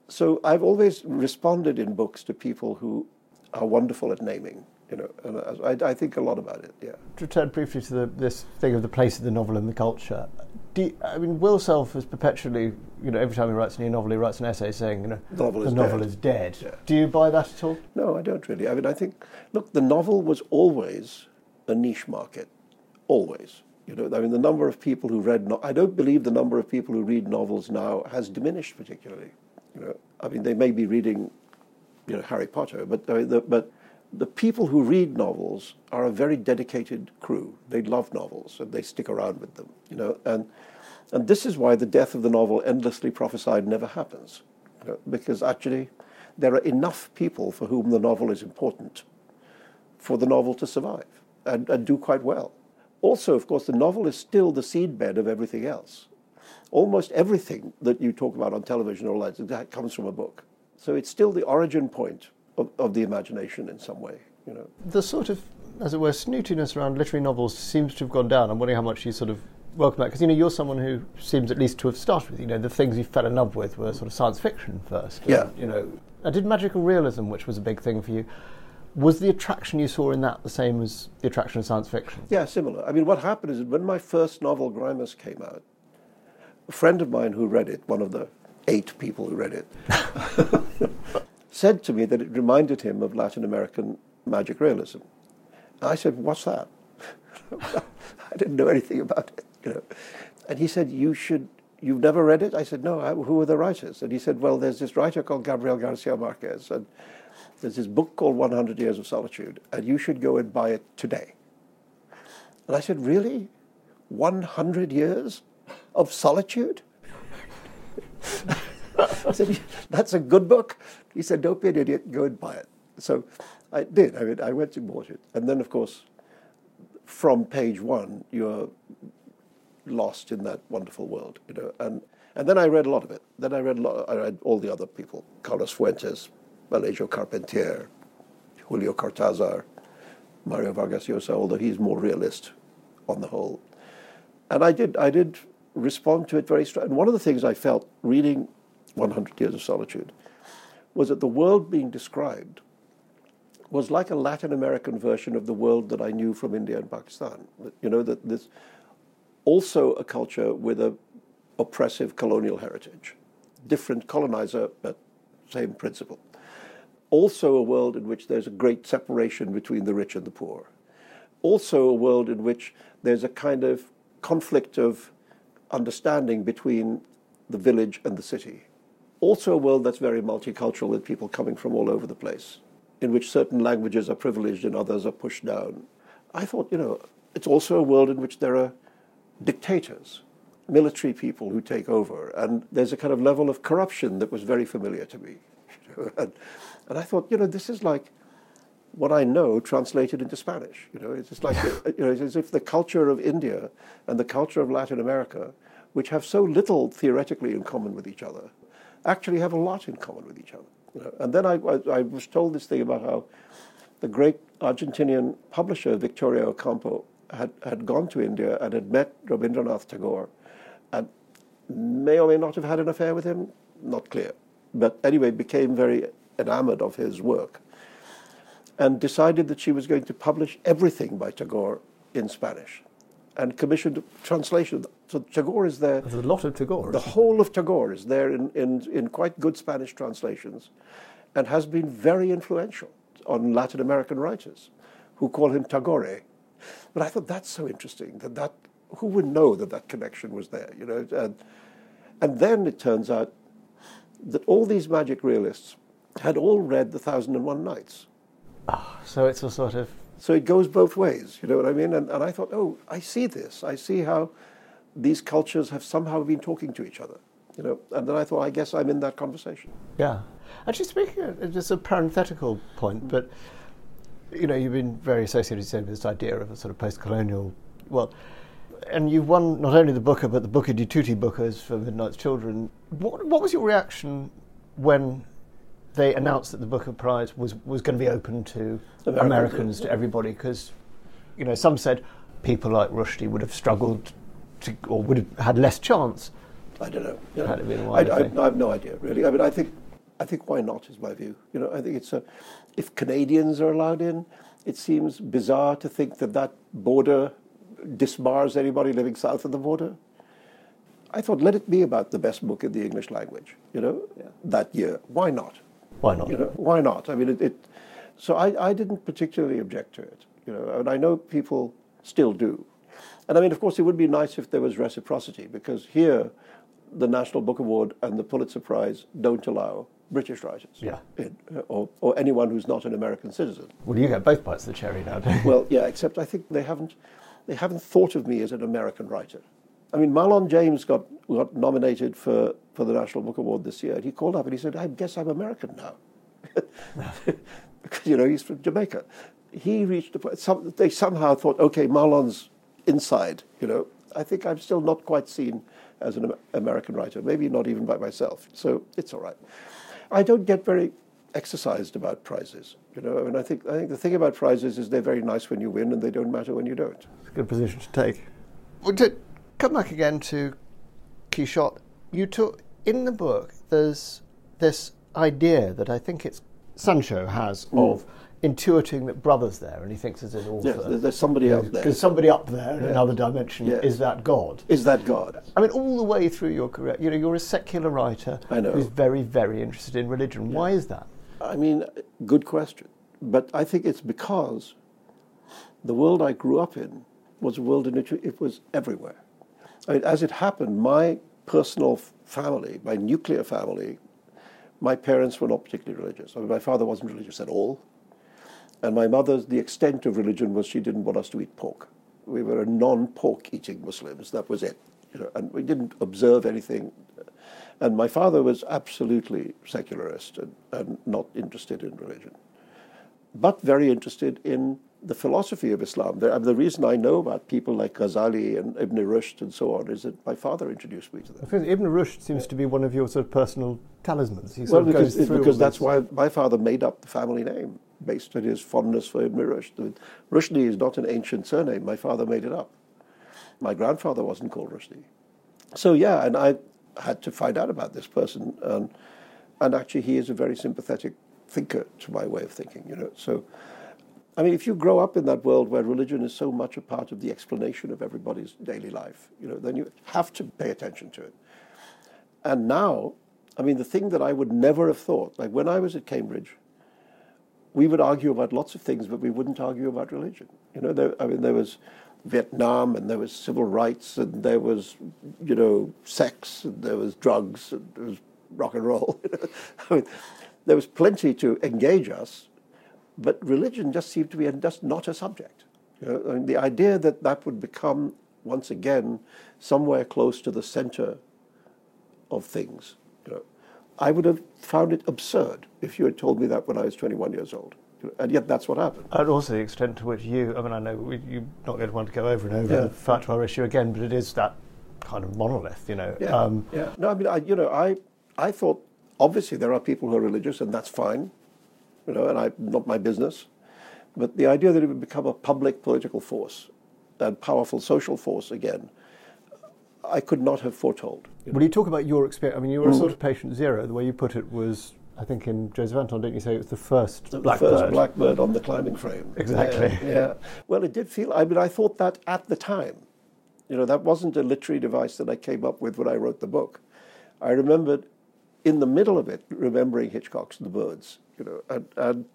so I've always responded in books to people who are wonderful at naming. You know, and I, I think a lot about it. Yeah. To return briefly to the, this thing of the place of the novel in the culture, you, I mean, Will Self is perpetually, you know, every time he writes a new novel, he writes an essay saying, you know, the novel, the is, novel dead. is dead. Yeah. Do you buy that at all? No, I don't really. I mean, I think, look, the novel was always a niche market, always. You know, I mean, the number of people who read, no- I don't believe the number of people who read novels now has diminished particularly. You know, I mean, they may be reading, you know, Harry Potter, but I mean, the, but the people who read novels are a very dedicated crew. They love novels and they stick around with them, you know. And, and this is why the death of the novel endlessly prophesied never happens. You know, because actually, there are enough people for whom the novel is important for the novel to survive and, and do quite well. Also, of course, the novel is still the seedbed of everything else. Almost everything that you talk about on television or like that comes from a book. So it's still the origin point of, of the imagination in some way. You know, the sort of, as it were, snootiness around literary novels seems to have gone down. I'm wondering how much you sort of welcome that because you know you're someone who seems at least to have started with. You know, the things you fell in love with were sort of science fiction first. Yeah. And, you know, I did magical realism, which was a big thing for you. Was the attraction you saw in that the same as the attraction of science fiction? Yeah, similar. I mean, what happened is when my first novel, Grimus, came out, a friend of mine who read it, one of the eight people who read it, *laughs* said to me that it reminded him of Latin American magic realism. I said, "What's that?" *laughs* I didn't know anything about it, you know. And he said, "You should. You've never read it?" I said, "No. Who are the writers?" And he said, "Well, there's this writer called Gabriel Garcia Marquez, and there's this book called 100 Years of Solitude, and you should go and buy it today." And I said, "Really? 100 years of solitude?" *laughs* I said, "That's a good book." He said, "Don't be an idiot. Go and buy it." So I did. I mean, I went and bought it, and then, of course, from page one, you're lost in that wonderful world, you know. And and then I read a lot of it. Then I read I read all the other people: Carlos Fuentes, Alejo Carpentier, Julio Cortázar, Mario Vargas Llosa. Although he's more realist, on the whole. And I did I did respond to it very strongly. And one of the things I felt reading 100 Years of Solitude was that the world being described was like a Latin American version of the world that I knew from India and Pakistan. You know, that this also a culture with a oppressive colonial heritage, different colonizer, but same principle. Also a world in which there's a great separation between the rich and the poor. Also a world in which there's a kind of conflict of understanding between the village and the city. Also a world that's very multicultural with people coming from all over the place in which certain languages are privileged and others are pushed down. I thought, you know, it's also a world in which there are dictators, military people who take over, and there's a kind of level of corruption that was very familiar to me. *laughs* and, and I thought, you know, this is like what I know translated into Spanish. You know, it's just like *laughs* you know, it's as if the culture of India and the culture of Latin America, which have so little theoretically in common with each other, actually have a lot in common with each other. You know, and then I, I, I, was told this thing about how the great Argentinian publisher Victoria Ocampo had, had gone to India and had met Rabindranath Tagore and may or may not have had an affair with him, not clear. But anyway, became very enamored of his work and decided that she was going to publish everything by Tagore in Spanish and commissioned translation. So Tagore is there. There's a lot of Tagore. The whole of Tagore is there in, in, in quite good Spanish translations and has been very influential on Latin American writers who call him Tagore. But I thought that's so interesting that that who would know that that connection was there, you know? And, and then it turns out that all these magic realists had all read The Thousand and One Nights. Oh, so it's a sort of so it goes both ways, you know what I mean? And, and I thought, oh, I see this. I see how these cultures have somehow been talking to each other. You know, and then I thought, I guess I'm in that conversation. Yeah. Actually, speaking of just a parenthetical point, but you know, you've been very associated, with this idea of a sort of post-colonial, well, and you've won not only the Booker but the Booker di Tutti Bookers for Midnight's Children. What, what was your reaction when they announced that the Booker Prize was, was going to be open to Americans, Americans to everybody? Because, you know, some said people like Rushdie would have struggled to, or would have had less chance. I don't know. You know I, I, I, have no idea, really. I mean, I think, I think why not is my view. You know, I think it's a, if Canadians are allowed in, it seems bizarre to think that that border disbars anybody living south of the border. I thought, let it be about the best book in the English language, you know, yeah. that year. Why not? Why not? You know, why not? I mean, it. it so I, I didn't particularly object to it, you know, and I know people still do. And I mean, of course, it would be nice if there was reciprocity, because here, the National Book Award and the Pulitzer Prize don't allow British writers, yeah, in, uh, or, or anyone who's not an American citizen. Well, you get both bites of the cherry now, don't you? Well, yeah, except I think they haven't they haven't thought of me as an American writer. I mean, Marlon James got, got nominated for, for the National Book Award this year, and he called up and he said, I guess I'm American now. *laughs* because, you know, he's from Jamaica. He reached a point, some, they somehow thought, okay, Marlon's inside, you know. I think I'm still not quite seen as an American writer, maybe not even by myself. So it's all right. I don't get very exercised about prizes. You know, I mean, I think I think the thing about prizes is they're very nice when you win, and they don't matter when you don't. It's a good position to take. Well, to come back again to Quichotte, you took in the book. There's this idea that I think it's Sancho has mm. of intuiting that brother's there, and he thinks as an author, yes, there's somebody else there. Because somebody up there in yeah. another dimension yeah. is that God. Is that God? I mean, all the way through your career, you know, you're a secular writer who's very, very interested in religion. Yeah. Why is that? I mean, good question. But I think it's because the world I grew up in was a world in which it was everywhere. I mean, as it happened, my personal family, my nuclear family, my parents were not particularly religious. I mean, my father wasn't religious at all. And my mother's, the extent of religion was she didn't want us to eat pork. We were a non-pork eating Muslims. That was it. You know, and we didn't observe anything and my father was absolutely secularist and, and not interested in religion, but very interested in the philosophy of Islam. The, the, reason I know about people like Ghazali and Ibn Rushd and so on is that my father introduced me to them. Ibn Rushd seems to be one of your sort of personal talismans. He well, because, because that's why my father made up the family name based on his fondness for Ibn Rushd. Rushdie is not an ancient surname. My father made it up. My grandfather wasn't called Rushdie. So yeah, and I, had to find out about this person, and and actually he is a very sympathetic thinker to my way of thinking. You know, so I mean, if you grow up in that world where religion is so much a part of the explanation of everybody's daily life, you know, then you have to pay attention to it. And now, I mean, the thing that I would never have thought, like when I was at Cambridge, we would argue about lots of things, but we wouldn't argue about religion. You know, there, I mean, there was Vietnam, and there was civil rights, and there was, you know, sex, and there was drugs, and there was rock and roll. *laughs* I mean, there was plenty to engage us, but religion just seemed to be just not a subject. You know, I mean, the idea that that would become once again somewhere close to the center of things, you know, I would have found it absurd if you had told me that when I was 21 years old and yet that's what happened. And also the extent to which you, I mean, I know we, you're not going to want to go over and over yeah. the fatwa issue again, but it is that kind of monolith, you know. Yeah, um, yeah. No, I mean, I, you know, I, I thought obviously there are people who are religious, and that's fine, you know, and I not my business. But the idea that it would become a public political force and powerful social force again, I could not have foretold. You know? When you talk about your experience, I mean, you were mm. a sort of patient zero. The way you put it was I think in Joseph Anton, didn't you say it was the first the blackbird? first blackbird on the climbing frame. Exactly. Yeah, yeah. Well, it did feel. I mean, I thought that at the time. You know, that wasn't a literary device that I came up with when I wrote the book. I remembered, in the middle of it, remembering Hitchcock's *The Birds*. You know, and and,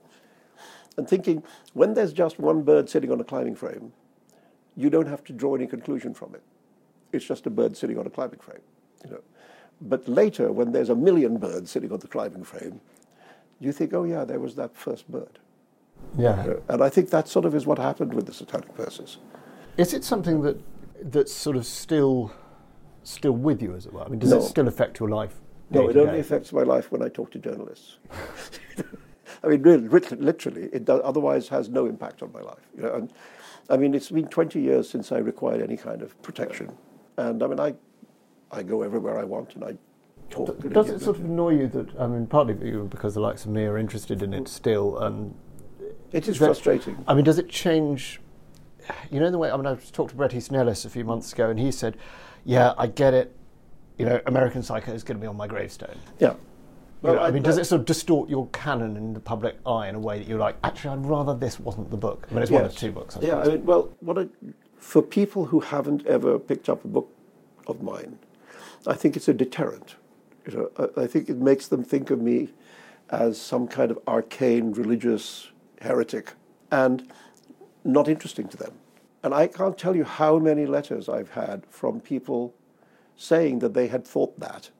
and thinking when there's just one bird sitting on a climbing frame, you don't have to draw any conclusion from it. It's just a bird sitting on a climbing frame. You know. But later, when there's a million birds sitting on the climbing frame, you think, oh yeah, there was that first bird. Yeah. Uh, and I think that sort of is what happened with the Satanic Verses. Is it something that that's sort of still still with you, as it were? I mean, does no. it still affect your life? No, it only affects my life when I talk to journalists. *laughs* I mean, really, literally, it does, otherwise has no impact on my life. You know, and I mean, it's been 20 years since I required any kind of protection, and I mean, I, I go everywhere I want, and I talk. Does it sort of annoy you that I mean, partly because the likes of me are interested in it still, and it is frustrating. I mean, does it change? You know the way I mean, I talked to Bret Easton Ellis a few months ago, and he said, "Yeah, I get it. You know, American Psycho is going to be on my gravestone." Yeah. Well, you know, I, I, mean, does it sort of distort your canon in the public eye in a way that you're like, actually, I'd rather this wasn't the book? I mean, it's yes. one of two books. I yeah, I mean, well, what I, for people who haven't ever picked up a book of mine, I think it's a deterrent. You know, I, I think it makes them think of me as some kind of arcane religious heretic and not interesting to them. And I can't tell you how many letters I've had from people saying that they had thought that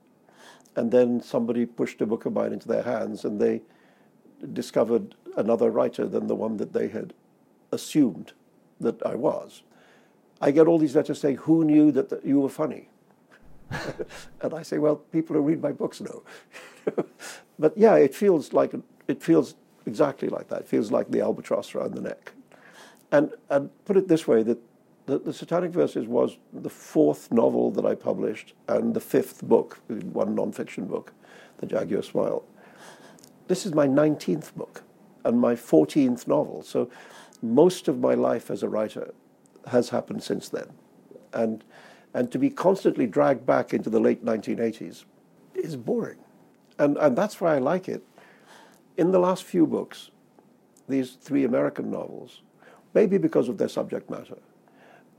and then somebody pushed a book of mine into their hands and they discovered another writer than the one that they had assumed that I was. I get all these letters saying, Who knew that you were funny? *laughs* and I say, Well, people who read my books know. *laughs* but yeah, it feels like it feels exactly like that. It feels like the albatross around the neck. And, and put it this way that the, the, Satanic Verses was the fourth novel that I published and the fifth book, one non-fiction book, The Jaguar Smile. This is my 19th book and my 14th novel. So most of my life as a writer has happened since then. And, and to be constantly dragged back into the late 1980s is boring. And, and that's why I like it. In the last few books, these three American novels, maybe because of their subject matter,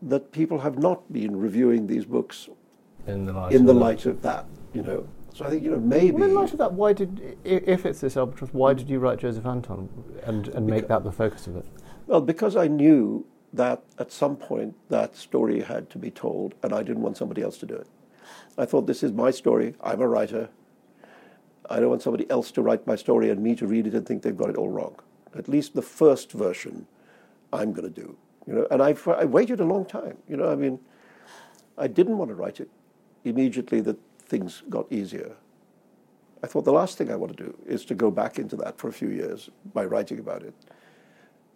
that people have not been reviewing these books in the light, in the light of that, you know. So I think you know maybe. Well, in light of that, why did if it's this albatross, why did you write Joseph Anton and and make that the focus of it? Well, because I knew that at some point that story had to be told, and I didn't want somebody else to do it. I thought this is my story. I'm a writer. I don't want somebody else to write my story and me to read it and think they've got it all wrong. At least the first version, I'm going to do. You know, and I, I waited a long time. You know, I mean, I didn't want to write it immediately that things got easier. I thought the last thing I want to do is to go back into that for a few years by writing about it.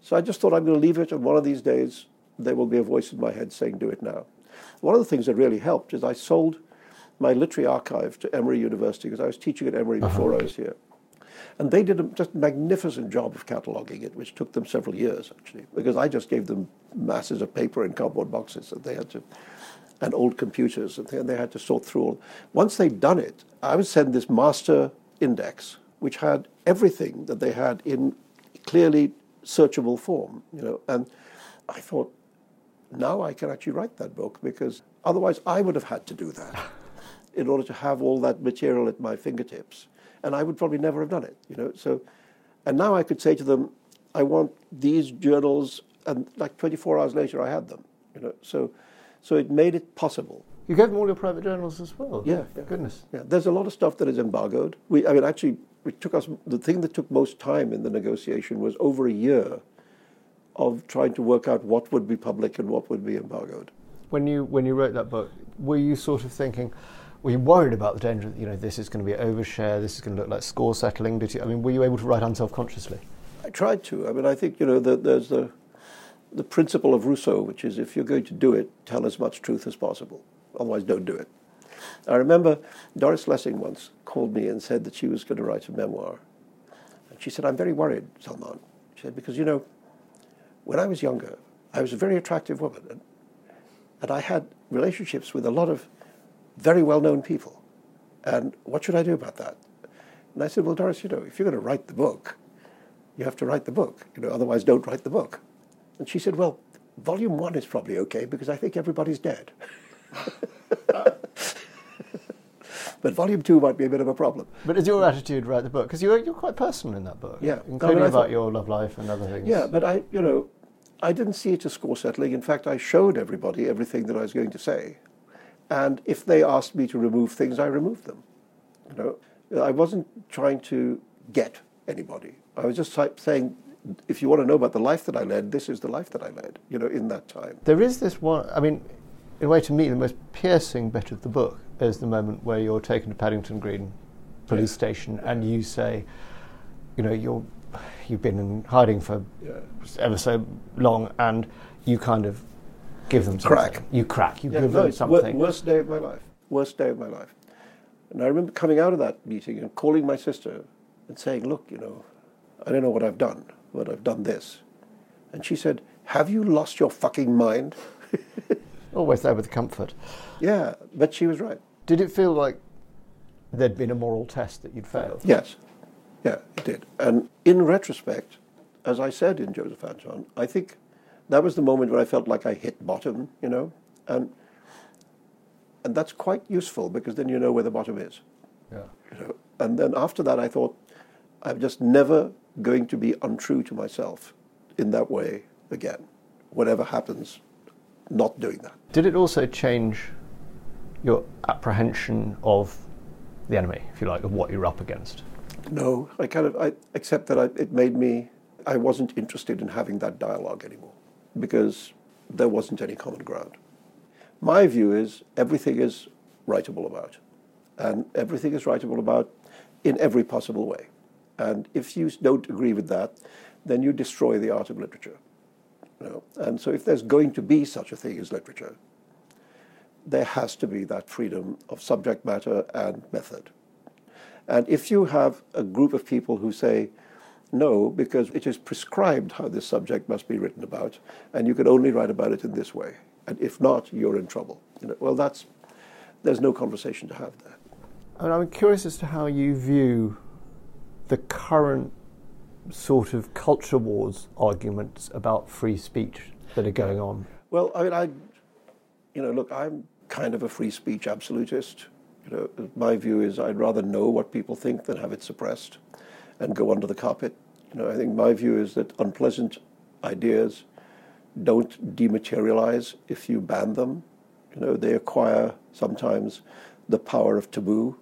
So I just thought I'm going to leave it, and one of these days there will be a voice in my head saying, "Do it now." One of the things that really helped is I sold my literary archive to Emory University because I was teaching at Emory uh-huh. before I was here. And they did a just magnificent job of cataloging it, which took them several years, actually, because I just gave them masses of paper in cardboard boxes that they had to, and old computers, and they, had to sort through all. Once they'd done it, I would send this master index, which had everything that they had in clearly searchable form, you know, and I thought, now I can actually write that book because otherwise I would have had to do that *laughs* in order to have all that material at my fingertips and I would probably never have done it. You know, so and now I could say to them, I want these journals, and like 24 hours later, I had them. You know, so so it made it possible. You gave them all your private journals as well. Yeah, yeah. goodness. Yeah, there's a lot of stuff that is embargoed. We, I mean, actually, it took us the thing that took most time in the negotiation was over a year of trying to work out what would be public and what would be embargoed. When you when you wrote that book, were you sort of thinking? Were you worried about the danger that you know this is going to be overshare, this is going to look like score settling? Did you? I mean, were you able to write unself-consciously? I tried to. I mean, I think you know the, there's the the principle of Rousseau, which is if you're going to do it, tell as much truth as possible. Otherwise, don't do it. I remember Doris Lessing once called me and said that she was going to write a memoir. And she said, I'm very worried, Salman. She said, because, you know, when I was younger, I was a very attractive woman. And, and I had relationships with a lot of very well known people. And what should I do about that? And I said, Well, Doris, you know, if you're going to write the book, you have to write the book. You know, otherwise, don't write the book. And she said, Well, volume one is probably okay because I think everybody's dead. *laughs* but volume two might be a bit of a problem. But is your attitude write the book? Because you're, you're quite personal in that book. Yeah. Including I mean, about thought, your love life and other things. Yeah, but I, you know, I didn't see it as score settling. In fact, I showed everybody everything that I was going to say. And if they asked me to remove things, I removed them. You know, I wasn't trying to get anybody. I was just saying, if you want to know about the life that I led, this is the life that I led. You know, in that time. There is this one. I mean, in a way, to me, the most piercing bit of the book is the moment where you're taken to Paddington Green police station and you say, you know, you're you've been in hiding for yeah. ever so long, and you kind of give them something. Crack. You crack. You yeah, give no, them something. Worst day of my life. Worst day of my life. And I remember coming out of that meeting and calling my sister and saying, "Look, you know, I don't know what I've done, but I've done this." And she said, "Have you lost your fucking mind?" *laughs* Always there with the comfort. Yeah, but she was right. Did it feel like there'd been a moral test that you'd failed? Yes. Yeah, it did. And in retrospect, as I said in Joseph Anton, I think that was the moment where I felt like I hit bottom, you know, and and that's quite useful because then you know where the bottom is. Yeah. You know? And then after that, I thought I'm just never going to be untrue to myself in that way again. Whatever happens, not doing that. Did it also change your apprehension of the enemy, if you like, of what you're up against? No, I kind of I accept that I, it made me. I wasn't interested in having that dialogue anymore because there wasn't any common ground. My view is everything is writable about, and everything is writable about in every possible way. And if you don't agree with that, then you destroy the art of literature. You know? And so, if there's going to be such a thing as literature, there has to be that freedom of subject matter and method. And if you have a group of people who say, no, because it is prescribed how this subject must be written about, and you can only write about it in this way. And if not, you're in trouble. You know, well, that's, there's no conversation to have there. And I'm curious as to how you view the current sort of culture wars arguments about free speech that are going on. Well, I mean, I, you know, look, I'm kind of a free speech absolutist. You know, my view is I'd rather know what people think than have it suppressed and go under the carpet. You know, I think my view is that unpleasant ideas don't dematerialize if you ban them. You know, they acquire sometimes the power of taboo,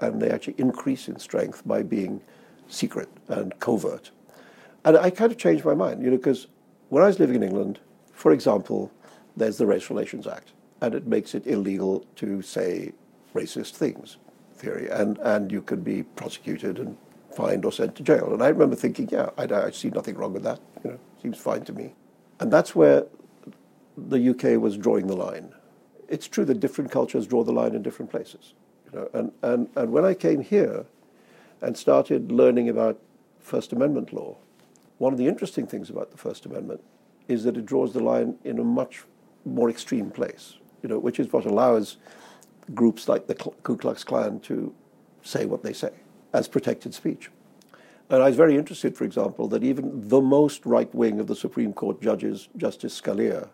and they actually increase in strength by being secret and covert. And I kind of changed my mind, you know, because when I was living in England, for example, there's the Race Relations Act, and it makes it illegal to say racist things theory, and, and you could be prosecuted and fined or sent to jail. And I remember thinking, yeah, I, I see nothing wrong with that. You know, seems fine to me. And that's where the UK was drawing the line. It's true that different cultures draw the line in different places. You know, and, and, and when I came here and started learning about First Amendment law, one of the interesting things about the First Amendment is that it draws the line in a much more extreme place, you know, which is what allows groups like the Ku Klux Klan to say what they say as protected speech. And I was very interested, for example, that even the most right wing of the Supreme Court judges, Justice Scalia,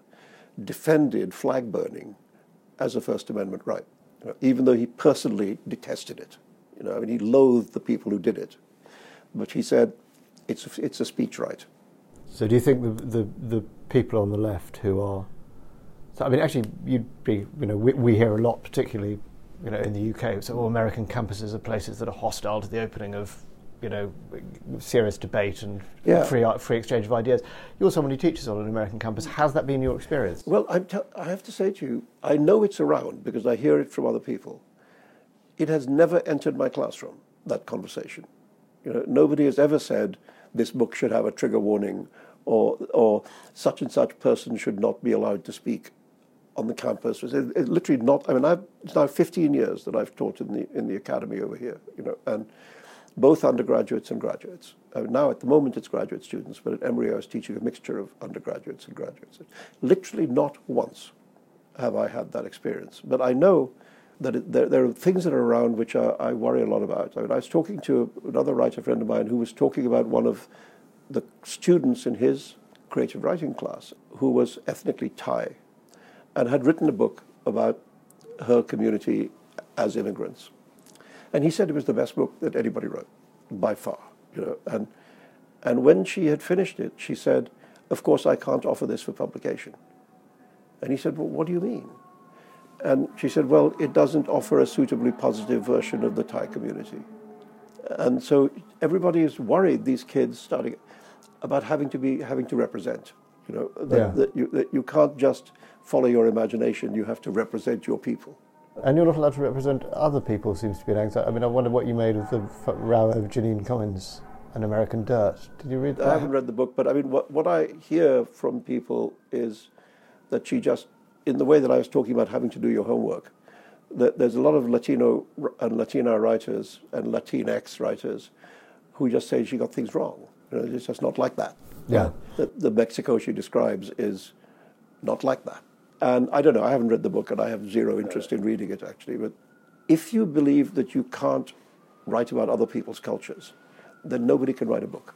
defended flag burning as a First Amendment right, even though he personally detested it. You know, I mean, he loathed the people who did it. But he said it's a, it's a speech right. So do you think the, the, the people on the left who are so, I mean, actually, you'd be, you know, we, we hear a lot, particularly, you know, in the UK. So, all American campuses are places that are hostile to the opening of, you know, serious debate and yeah. free free exchange of ideas. You're someone who teaches on an American campus. Has that been your experience? Well, I have to say to you, I know it's around because I hear it from other people. It has never entered my classroom. That conversation, you know, nobody has ever said this book should have a trigger warning, or or such and such person should not be allowed to speak on the campus was it, it literally not. I mean, I've, it's now 15 years that I've taught in the in the academy over here, you know, and both undergraduates and graduates. I mean, now at the moment it's graduate students, but at Emory I was teaching a mixture of undergraduates and graduates. Literally not once have I had that experience, but I know that it, there, there, are things that are around which I, I worry a lot about. I, mean, I was talking to another writer friend of mine who was talking about one of the students in his creative writing class who was ethnically Thai and had written a book about her community as immigrants. And he said it was the best book that anybody wrote, by far. You know, and, and when she had finished it, she said, Of course, I can't offer this for publication. And he said, Well, what do you mean? And she said, Well, it doesn't offer a suitably positive version of the Thai community. And so everybody is worried, these kids starting, about having to be having to represent You know that, yeah. that, you, that you can't just follow your imagination. You have to represent your people. And you're not allowed to represent other people. Seems to be an anxiety. I mean, I wonder what you made of the row over Jeanine Cummins and American Dirt. Did you read that? I haven't read the book, but I mean, what what I hear from people is that she just, in the way that I was talking about having to do your homework, that there's a lot of Latino and Latina writers and Latinx writers who just say she got things wrong. You know, it's just not like that. Yeah. The, the Mexico she describes is not like that. And I don't know, I haven't read the book and I have zero interest in reading it actually, but if you believe that you can't write about other people's cultures, then nobody can write a book.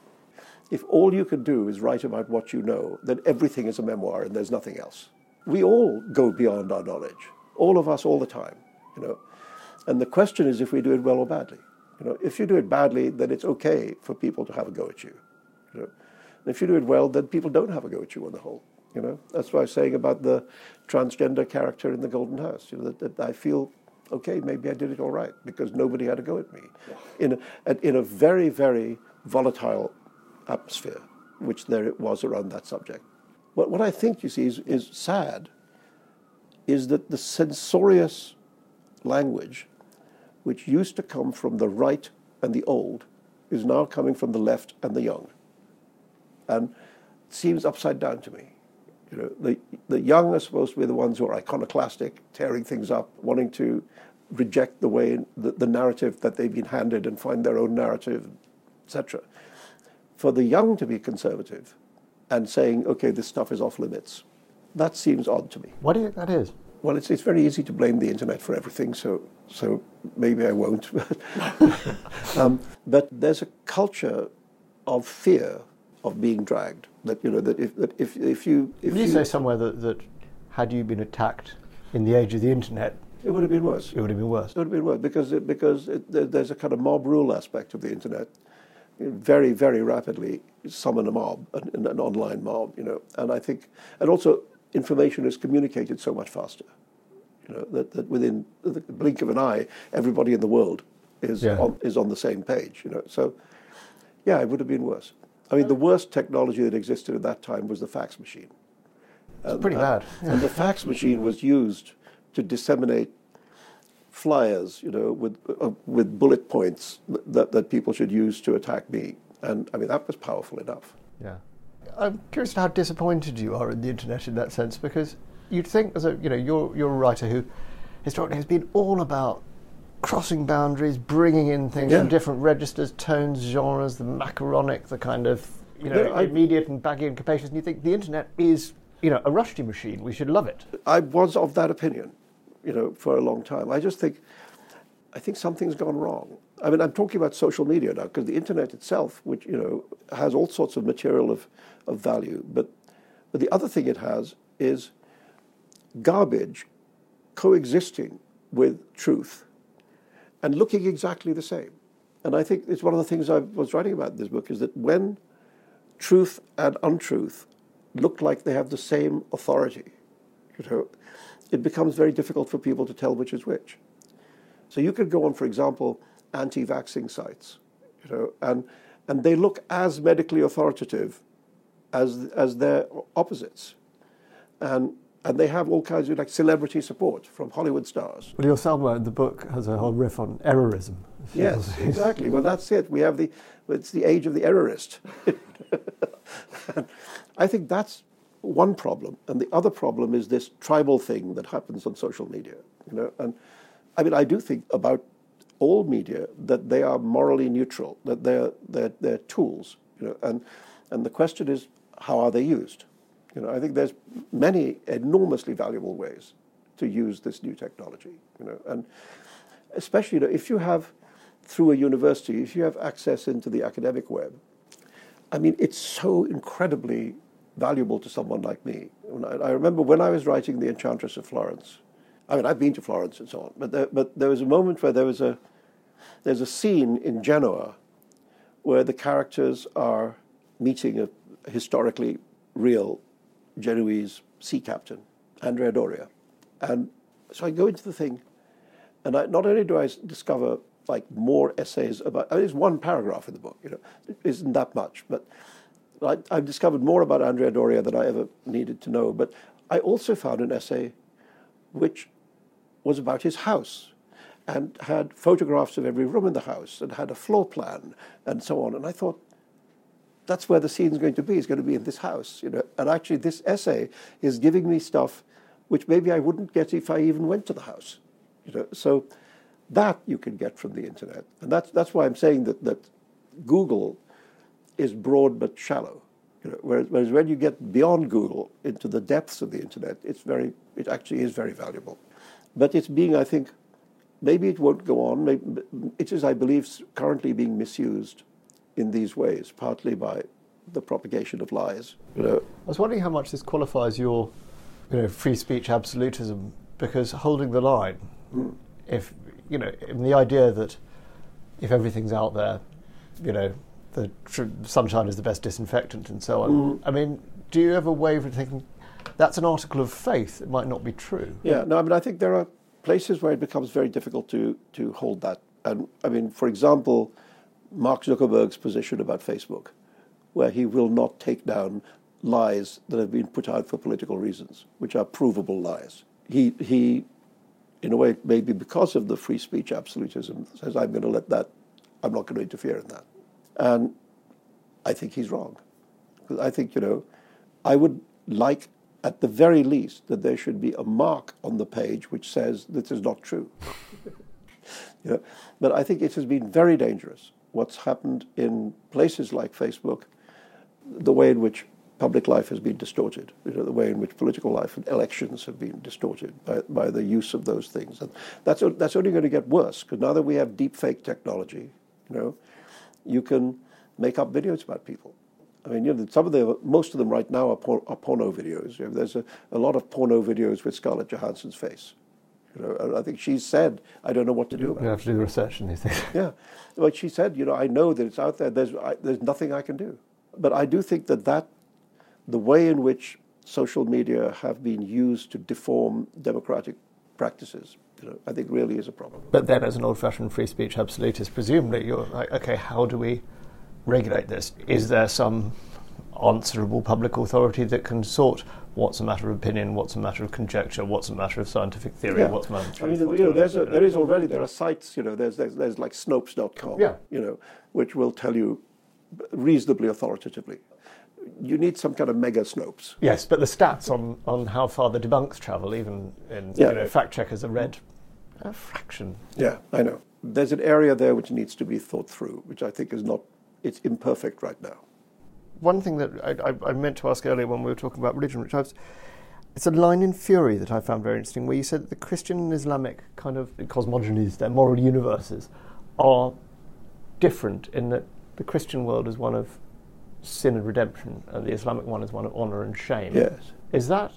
If all you can do is write about what you know, then everything is a memoir and there's nothing else. We all go beyond our knowledge, all of us, all the time, you know. And the question is if we do it well or badly. You know, if you do it badly, then it's okay for people to have a go at you. you know. If you do it well, then people don't have a go at you on the whole. You know, that's what I was saying about the transgender character in the Golden House. You know, that, that I feel okay, maybe I did it all right because nobody had a go at me, in a, in a very very volatile atmosphere, which there it was around that subject. But what I think you see is, is sad, is that the censorious language, which used to come from the right and the old, is now coming from the left and the young, and it seems upside down to me. You know, the, the young are supposed to be the ones who are iconoclastic, tearing things up, wanting to reject the way the, the narrative that they've been handed and find their own narrative, etc. For the young to be conservative and saying, okay, this stuff is off limits, that seems odd to me. What do you think that is? Well, it's, it's very easy to blame the internet for everything, so, so maybe I won't. *laughs* um, but there's a culture of fear of being dragged. That you know that if that if if you if you, you say somewhere that, that had you been attacked in the age of the internet, it would have been worse. It would have been worse. It would have been worse because it, because it, there's a kind of mob rule aspect of the internet. You very very rapidly summon a mob, an, an online mob, you know, and I think and also information is communicated so much faster. You know that, that within the blink of an eye, everybody in the world is yeah. on, is on the same page. You know, so yeah, it would have been worse. I mean, the worst technology that existed at that time was the fax machine. It's pretty bad. Yeah. And the fax machine was used to disseminate flyers, you know, with uh, with bullet points that, that people should use to attack me. And I mean, that was powerful enough. Yeah. I'm curious how disappointed you are in the internet in that sense, because you'd think, as a you know, you're you're a writer who historically has been all about crossing boundaries, bringing in things yeah. from different registers, tones, genres, the macaronic, the kind of you know I, immediate and baggy and capacious. And you think the internet is you know a Rushdie machine. We should love it. I was of that opinion, you know, for a long time. I just think I think something's gone wrong. I mean, I'm talking about social media now because the internet itself, which you know, has all sorts of material of, of value, but but the other thing it has is garbage coexisting with truth and looking exactly the same. And I think it's one of the things I was writing about in this book is that when truth and untruth look like they have the same authority, you know, it becomes very difficult for people to tell which is which. So you could go on, for example, anti-vaxxing sites, you know, and and they look as medically authoritative as as their opposites, and and they have all kinds of like celebrity support from Hollywood stars. Well, your Salma in the book has a whole riff on errorism. Yes, exactly. Well, that's it. We have the it's the age of the errorist. *laughs* I think that's one problem, and the other problem is this tribal thing that happens on social media. You know, and I mean, I do think about all media that they are morally neutral, that they're they're, they're tools. You know, and and the question is, how are they used? You know, I think there's many enormously valuable ways to use this new technology. You know, and especially you know, if you have through a university, if you have access into the academic web, I mean, it's so incredibly valuable to someone like me. I, remember when I was writing The Enchantress of Florence. I mean, I've been to Florence and so on, but there, but there was a moment where there was a there's a scene in Genoa where the characters are meeting a historically real Genoese sea captain, Andrea Doria. And so I go into the thing, and I, not only do I discover like more essays about, I mean, there's one paragraph in the book, you know, it isn't that much, but I, I've discovered more about Andrea Doria than I ever needed to know. But I also found an essay which was about his house and had photographs of every room in the house and had a floor plan and so on. And I thought, that's where the scene is going to be. It's going to be in this house, you know. And actually, this essay is giving me stuff which maybe I wouldn't get if I even went to the house, you know. So that you can get from the internet, and that's that's why I'm saying that that Google is broad but shallow. You know, whereas, whereas when you get beyond Google into the depths of the internet, it's very, it actually is very valuable. But it's being, I think, maybe it won't go on. Maybe, it is, I believe, currently being misused in these ways, partly by the propagation of lies. You know. I was wondering how much this qualifies your, you know, free speech absolutism, because holding the line, mm. if you know, the idea that if everything's out there, you know, the tr- sunshine is the best disinfectant and so on. Mm. I mean, do you ever waver thinking that's an article of faith? It might not be true. Yeah, no, I mean, I think there are places where it becomes very difficult to to hold that. And I mean, for example, Mark Zuckerberg's position about Facebook, where he will not take down lies that have been put out for political reasons, which are provable lies. He, he in a way, maybe because of the free speech absolutism, says, I'm going to let that, I'm not going to interfere in that. And I think he's wrong. Because I think, you know, I would like, at the very least, that there should be a mark on the page which says this is not true. *laughs* you know? But I think it has been very dangerous what's happened in places like Facebook, the way in which public life has been distorted, you know, the way in which political life and elections have been distorted by, by the use of those things. And that's, that's only going to get worse because now that we have deep fake technology, you know, you can make up videos about people. I mean, you know, some of the most of them right now are, por- are porno videos. You know, there's a, a lot of porno videos with Scarlett Johansson's face. You know, I think she said, "I don't know what to do." About you have to do the research and these things. Yeah, like she said, you know, I know that it's out there. There's I, there's nothing I can do. But I do think that that the way in which social media have been used to deform democratic practices, you know, I think really is a problem. But then, as an old-fashioned free speech absolutist, presumably you're like, okay, how do we regulate this? Is there some answerable public authority that can sort what's a matter of opinion, what's a matter of conjecture, what's a matter of scientific theory, yeah. what's a matter of truth. I mean, you know, there's a, there is already there are sites, you know, there's there's, there's like Snopes.com, yeah. you know, which will tell you reasonably authoritatively. You need some kind of mega Snopes. Yes, but the stats on, on how far the debunks travel, even in yeah. you know, fact checkers, are read a fraction. Yeah, I know. There's an area there which needs to be thought through, which I think is not, it's imperfect right now one thing that I, I, I, meant to ask earlier when we were talking about religion, which I was, it's a line in Fury that I found very interesting, where you said that the Christian and Islamic kind of cosmogonies, their moral universes, are different in that the Christian world is one of sin and redemption, and the Islamic one is one of honor and shame. Yes. Is that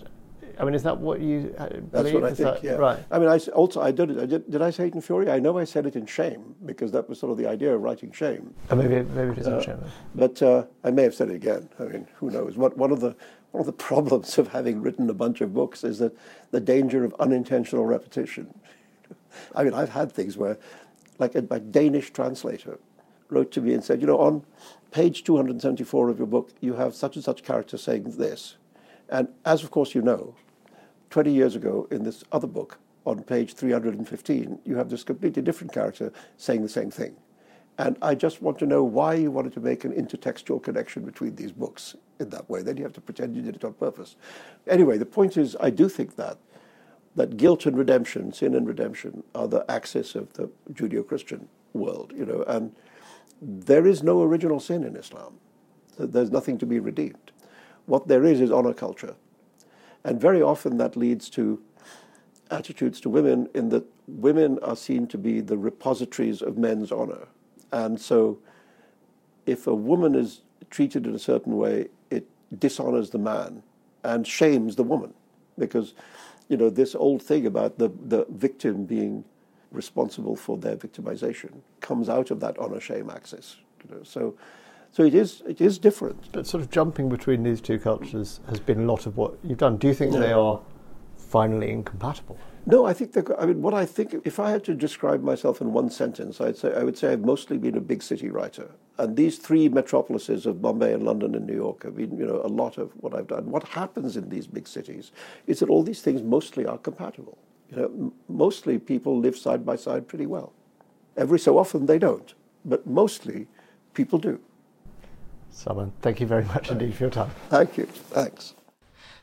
I mean, is that what you uh, believe? That's what I is think. That, yeah. Right. I mean, I also I did it. I did, did I say it in Fury? I know I said it in Shame because that was sort of the idea of writing Shame. Uh, maybe maybe it is uh, in Shame. But uh, I may have said it again. I mean, who knows? What, one of the one of the *laughs* problems of having written a bunch of books is that the danger of unintentional repetition. *laughs* I mean, I've had things where, like a, a Danish translator wrote to me and said, you know, on page 274 of your book, you have such and such character saying this. And as, of course, you know, 20 years ago in this other book on page 315, you have this completely different character saying the same thing. And I just want to know why you wanted to make an intertextual connection between these books in that way. Then you have to pretend you did it on purpose. Anyway, the point is, I do think that that guilt and redemption, sin and redemption, are the axis of the Judeo-Christian world. You know, and there is no original sin in Islam. There's nothing to be redeemed. What there is is honor culture and very often that leads to attitudes to women in that women are seen to be the repositories of men's honor. And so if a woman is treated in a certain way, it dishonors the man and shames the woman. Because, you know, this old thing about the, the victim being responsible for their victimization comes out of that honor shame axis. You know? So so it is it is different. But sort of jumping between these two cultures has been a lot of what you've done. Do you think they are finally incompatible? No, I think they're. I mean what I think. If I had to describe myself in one sentence, I'd say I would say I've mostly been a big city writer, And these three metropolises of Bombay and London and New York have been, you know, a lot of what I've done. What happens in these big cities is that all these things mostly are compatible. You know, m- mostly people live side by side pretty well. Every so often they don't, but mostly people do. Salman, thank you very much indeed for your time. Thank you. Thanks.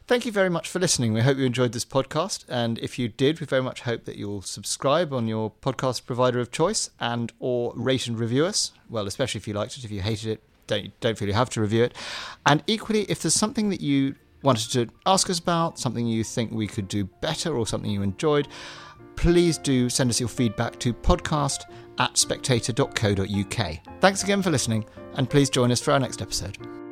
Thank you very much for listening. We hope you enjoyed this podcast, and if you did, we very much hope that you'll subscribe on your podcast provider of choice and or rate and review us. Well, especially if you liked it. If you hated it, don't don't feel you have to review it. And equally, if there's something that you wanted to ask us about, something you think we could do better, or something you enjoyed, please do send us your feedback to podcast at spectator.co.uk. Thanks again for listening, and please join us for our next episode.